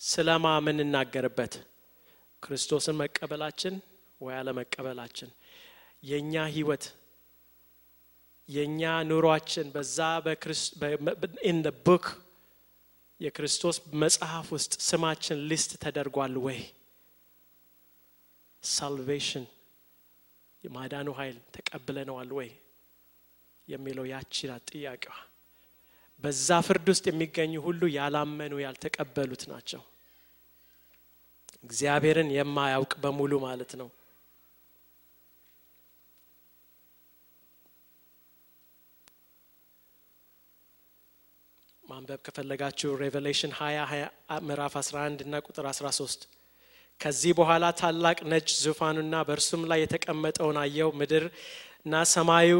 ስለማ የምንናገርበት ክርስቶስን መቀበላችን ወይ አለመቀበላችን የእኛ ህይወት የእኛ ኑሯችን በዛ in book የክርስቶስ መጽሐፍ ውስጥ ስማችን list ተደርጓል ወይ? salvation የማዳኑ ኃይል ተቀብለነዋል ወይ የሚለው ያቺ ናት ጥያቄዋ። በዛ ፍርድ ውስጥ የሚገኙ ሁሉ ያላመኑ ያልተቀበሉት ናቸው። እግዚአብሔርን የማያውቅ በሙሉ ማለት ነው። ማንበብ ከፈለጋችሁ Revelation 20 ምዕራፍ 11 እና ቁጥር 13 ከዚህ በኋላ ታላቅ ነጭ ዙፋኑና በእርሱም ላይ የተቀመጠውን አየው። ምድርና ሰማዩ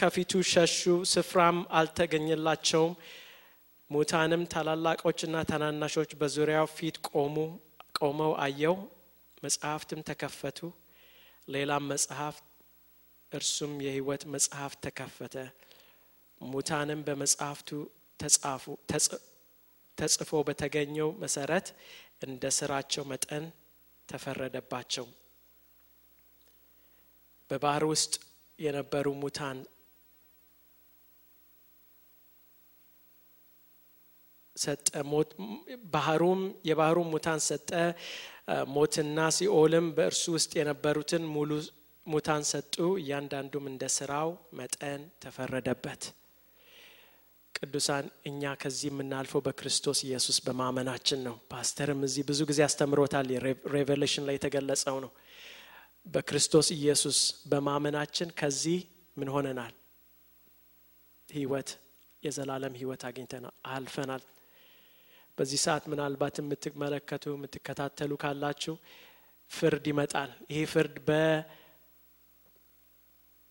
ከፊቱ ሸሹ፣ ስፍራም አልተገኘላቸውም። ሙታንም ታላላቆችና ታናናሾች በዙሪያው ፊት ቆመው አየው። መጽሐፍትም ተከፈቱ። ሌላም መጽሐፍ እርሱም የሕይወት መጽሐፍ ተከፈተ። ሙታንም በመጽሐፍቱ ተጽፎ በተገኘው መሰረት እንደ ስራቸው መጠን ተፈረደባቸው። በባህር ውስጥ የነበሩ ሙታን ሰጠ። ባህሩም የባህሩም ሙታን ሰጠ። ሞትና ሲኦልም በእርሱ ውስጥ የነበሩትን ሙሉ ሙታን ሰጡ። እያንዳንዱም እንደ ስራው መጠን ተፈረደበት። ቅዱሳን እኛ ከዚህ የምናልፈው በክርስቶስ ኢየሱስ በማመናችን ነው። ፓስተርም እዚህ ብዙ ጊዜ አስተምሮታል። Revelation ላይ የተገለጸው ነው። በክርስቶስ ኢየሱስ በማመናችን ከዚህ ምን ሆነናል? ህይወት፣ የዘላለም ህይወት አግኝተናል፣ አልፈናል። በዚህ ሰዓት ምናልባት የምትመለከቱ የምትከታተሉ ካላችሁ ፍርድ ይመጣል። ይሄ ፍርድ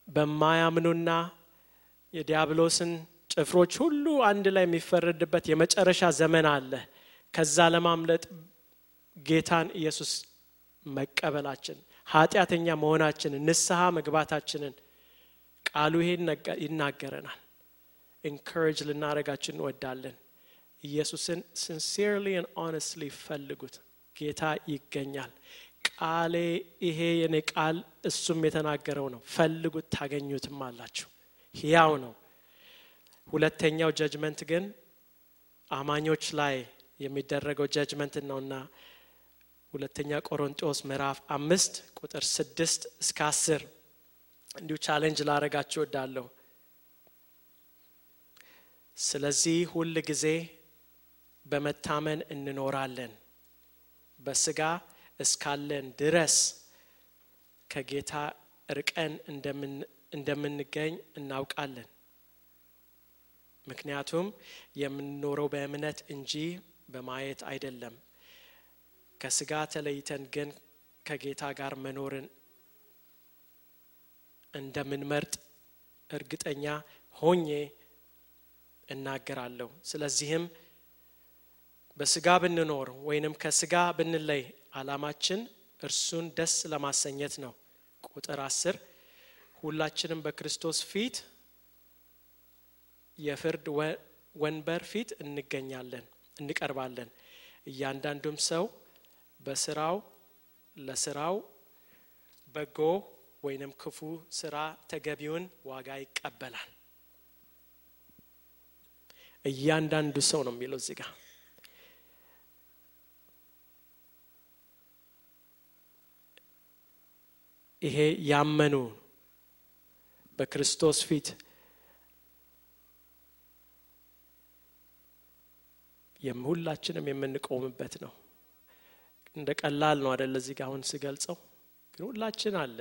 በማያምኑና የዲያብሎስን ጭፍሮች ሁሉ አንድ ላይ የሚፈረድበት የመጨረሻ ዘመን አለ። ከዛ ለማምለጥ ጌታን ኢየሱስ መቀበላችን፣ ኃጢአተኛ መሆናችንን፣ ንስሐ መግባታችንን ቃሉ ይሄን ይናገረናል። encourage ልናደርጋችን እንወዳለን። ኢየሱስን sincerely and honestly ፈልጉት። ጌታ ይገኛል። ቃሌ ይሄ የኔ ቃል እሱም የተናገረው ነው። ፈልጉት ታገኙትም አላችሁ። ሕያው ነው። ሁለተኛው judgment ግን አማኞች ላይ የሚደረገው judgment ነውና ሁለተኛ ቆሮንጦስ ምዕራፍ አምስት ቁጥር ስድስት እስከ አስር እንዲሁ challenge ላረጋችሁ እወዳለሁ። ስለዚህ ሁል ጊዜ በመታመን እንኖራለን፣ በስጋ እስካለን ድረስ ከጌታ ርቀን እንደምንገኝ እናውቃለን። ምክንያቱም የምንኖረው በእምነት እንጂ በማየት አይደለም። ከስጋ ተለይተን ግን ከጌታ ጋር መኖርን እንደምንመርጥ እርግጠኛ ሆኜ እናገራለሁ። ስለዚህም በስጋ ብንኖር ወይንም ከስጋ ብንለይ ዓላማችን እርሱን ደስ ለማሰኘት ነው። ቁጥር አስር ሁላችንም በክርስቶስ ፊት የፍርድ ወንበር ፊት እንገኛለን እንቀርባለን። እያንዳንዱም ሰው በስራው ለስራው በጎ ወይንም ክፉ ስራ ተገቢውን ዋጋ ይቀበላል። እያንዳንዱ ሰው ነው የሚለው እዚህ ጋር ይሄ ያመኑ በክርስቶስ ፊት ሁላችንም የምንቆምበት ነው። እንደ ቀላል ነው አደለ? እዚህ አሁን ስገልጸው ግን ሁላችን አለ።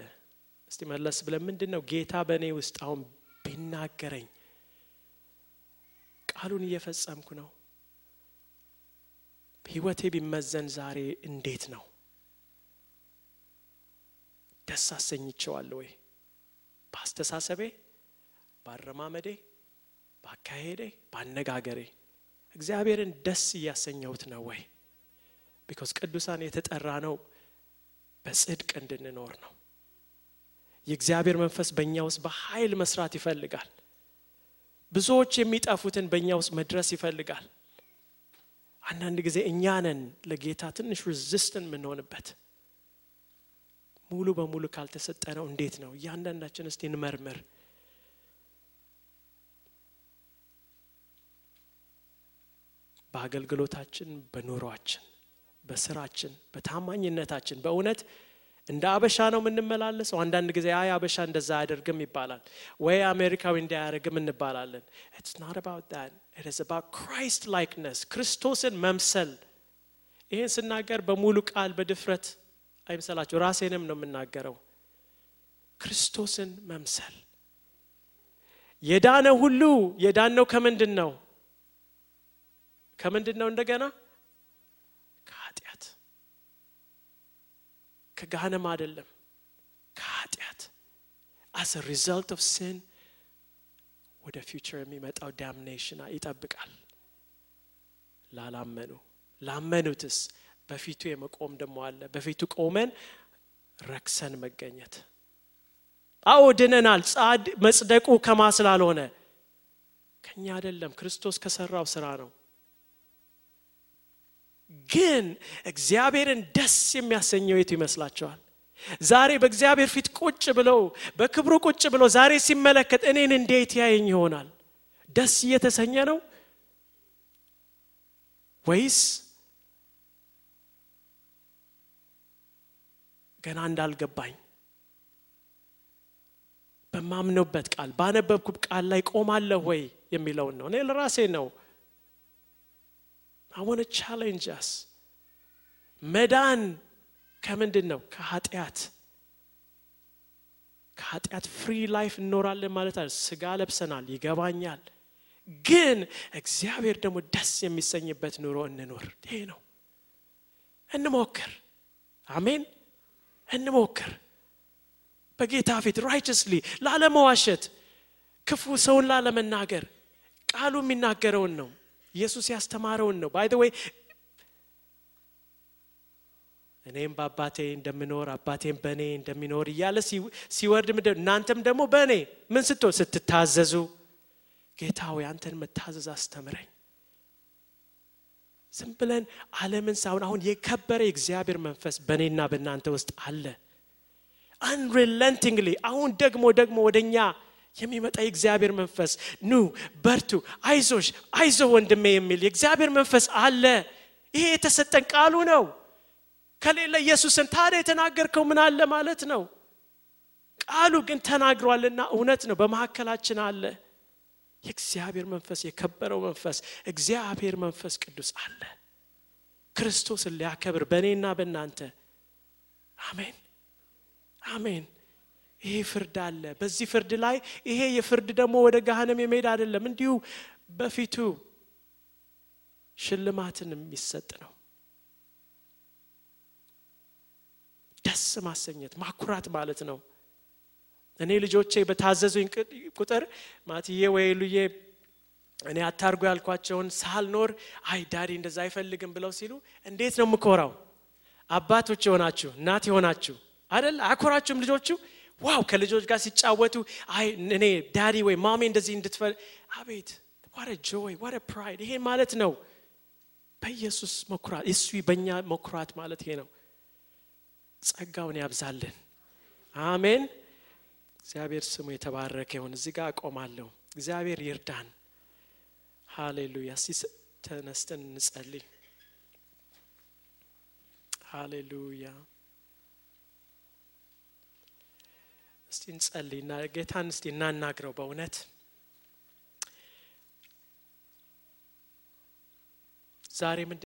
እስቲ መለስ ብለን ምንድን ነው ጌታ በእኔ ውስጥ አሁን ቢናገረኝ ቃሉን እየፈጸምኩ ነው ህይወቴ ቢመዘን ዛሬ እንዴት ነው ደስ አሰኝቸዋለሁ ወይ? በአስተሳሰቤ በአረማመዴ በአካሄዴ በአነጋገሬ እግዚአብሔርን ደስ እያሰኘሁት ነው ወይ? because ቅዱሳን የተጠራ ነው በጽድቅ እንድንኖር ነው። የእግዚአብሔር መንፈስ በእኛ ውስጥ በኃይል መስራት ይፈልጋል። ብዙዎች የሚጠፉትን በእኛ ውስጥ መድረስ ይፈልጋል። አንዳንድ ጊዜ እኛ ነን ለጌታ ትንሽ resist ን የምንሆንበት ሙሉ በሙሉ ካልተሰጠ ነው እንዴት ነው? እያንዳንዳችን እስቲ እንመርምር። በአገልግሎታችን በኑሯችን በስራችን በታማኝነታችን በእውነት እንደ አበሻ ነው የምንመላለሰው? አንዳንድ ጊዜ አይ አበሻ እንደዛ አያደርግም ይባላል። ወይ አሜሪካዊ እንደዛ አያደርግም እንባላለን። It's not about that Christ likeness ክርስቶስን መምሰል። ይህን ስናገር በሙሉ ቃል በድፍረት አይምሰላችሁ። ራሴንም ነው የምናገረው። ክርስቶስን መምሰል። የዳነ ሁሉ የዳነው ከምንድን ነው? ከምንድን ነው እንደገና? ከኃጢአት። ከገሃነም አይደለም ከኃጢአት። as result of sin ወደ future የሚመጣው damnation ይጠብቃል። ላላመኑ። ላመኑትስ በፊቱ የመቆም ደሞ አለ። በፊቱ ቆመን ረክሰን መገኘት። አዎ ድነናል። ጻድ መጽደቁ ከማ ስላልሆነ። ከኛ አይደለም። ክርስቶስ ከሰራው ስራ ነው። ግን እግዚአብሔርን ደስ የሚያሰኘው የቱ ይመስላቸዋል ዛሬ በእግዚአብሔር ፊት ቁጭ ብለው በክብሩ ቁጭ ብለው ዛሬ ሲመለከት እኔን እንዴት ያየኝ ይሆናል? ደስ እየተሰኘ ነው? ወይስ ገና እንዳልገባኝ በማምነውበት ቃል ባነበብኩት ቃል ላይ ቆማለሁ ወይ የሚለውን ነው። እኔ ለራሴ ነው። I wanna challenge us መዳን ከምንድን ነው? ከኃጢአት። ከኃጢአት free life እንኖራለን ማለት አለ ስጋ ለብሰናል ይገባኛል። ግን እግዚአብሔር ደግሞ ደስ የሚሰኝበት ኑሮ እንኖር። ይሄ ነው። እንሞክር። አሜን እንሞክር። በጌታ ፊት righteously ላለመዋሸት ክፉ ሰውን ላለመናገር። ቃሉ የሚናገረውን ነው። ኢየሱስ ያስተማረውን ነው። by the way እኔም በአባቴ እንደምኖር አባቴም በእኔ እንደሚኖር እያለ ሲወርድ እናንተም ደግሞ በእኔ ምን ስትሆን? ስትታዘዙ። ጌታ ሆይ አንተን መታዘዝ አስተምረኝ ዝም ብለን አለምን ሳሁን አሁን የከበረ የእግዚአብሔር መንፈስ በእኔና በእናንተ ውስጥ አለ። አንሪለንቲንግሊ አሁን ደግሞ ደግሞ ወደኛ የሚመጣ የእግዚአብሔር መንፈስ ኑ በርቱ አይዞሽ አይዞ ወንድሜ የሚል የእግዚአብሔር መንፈስ አለ። ይሄ የተሰጠን ቃሉ ነው። ከሌለ ኢየሱስን ታዲያ የተናገርከው ምን አለ ማለት ነው? ቃሉ ግን ተናግሯልና እውነት ነው በመካከላችን አለ የእግዚአብሔር መንፈስ የከበረው መንፈስ እግዚአብሔር መንፈስ ቅዱስ አለ። ክርስቶስን ሊያከብር በእኔና በእናንተ። አሜን አሜን። ይሄ ፍርድ አለ። በዚህ ፍርድ ላይ ይሄ የፍርድ ደግሞ ወደ ገሃነም የመሄድ አይደለም። እንዲሁ በፊቱ ሽልማትን የሚሰጥ ነው። ደስ ማሰኘት ማኩራት ማለት ነው እኔ ልጆቼ በታዘዙኝ ቁጥር ማትዬ ወይ እኔ አታርጉ ያልኳቸውን ሳልኖር አይ daddy እንደዛ አይፈልግም ብለው ሲሉ እንዴት ነው የምኮራው? አባቶች የሆናችሁ እናት የሆናችሁ አደል አኮራችሁም ልጆቹ? wow! ከልጆች ጋር ሲጫወቱ አይ እኔ daddy ወይ mommy እንደዚህ እንድትፈል አቤት! what a joy! what a pride! ይሄ ማለት ነው በኢየሱስ መኩራት እሱ በእኛ መኩራት ማለት ይሄ ነው። ጸጋውን ያብዛልን። አሜን እግዚአብሔር ስሙ የተባረከ ይሁን። እዚህ ጋር አቆማለሁ እግዚአብሔር ይርዳን። ሃሌሉያ። ተነስተን እንጸልይ። ሃሌሉያ። እስቲ እንጸልይ እና ጌታን እስቲ እናናግረው በእውነት። ዛሬ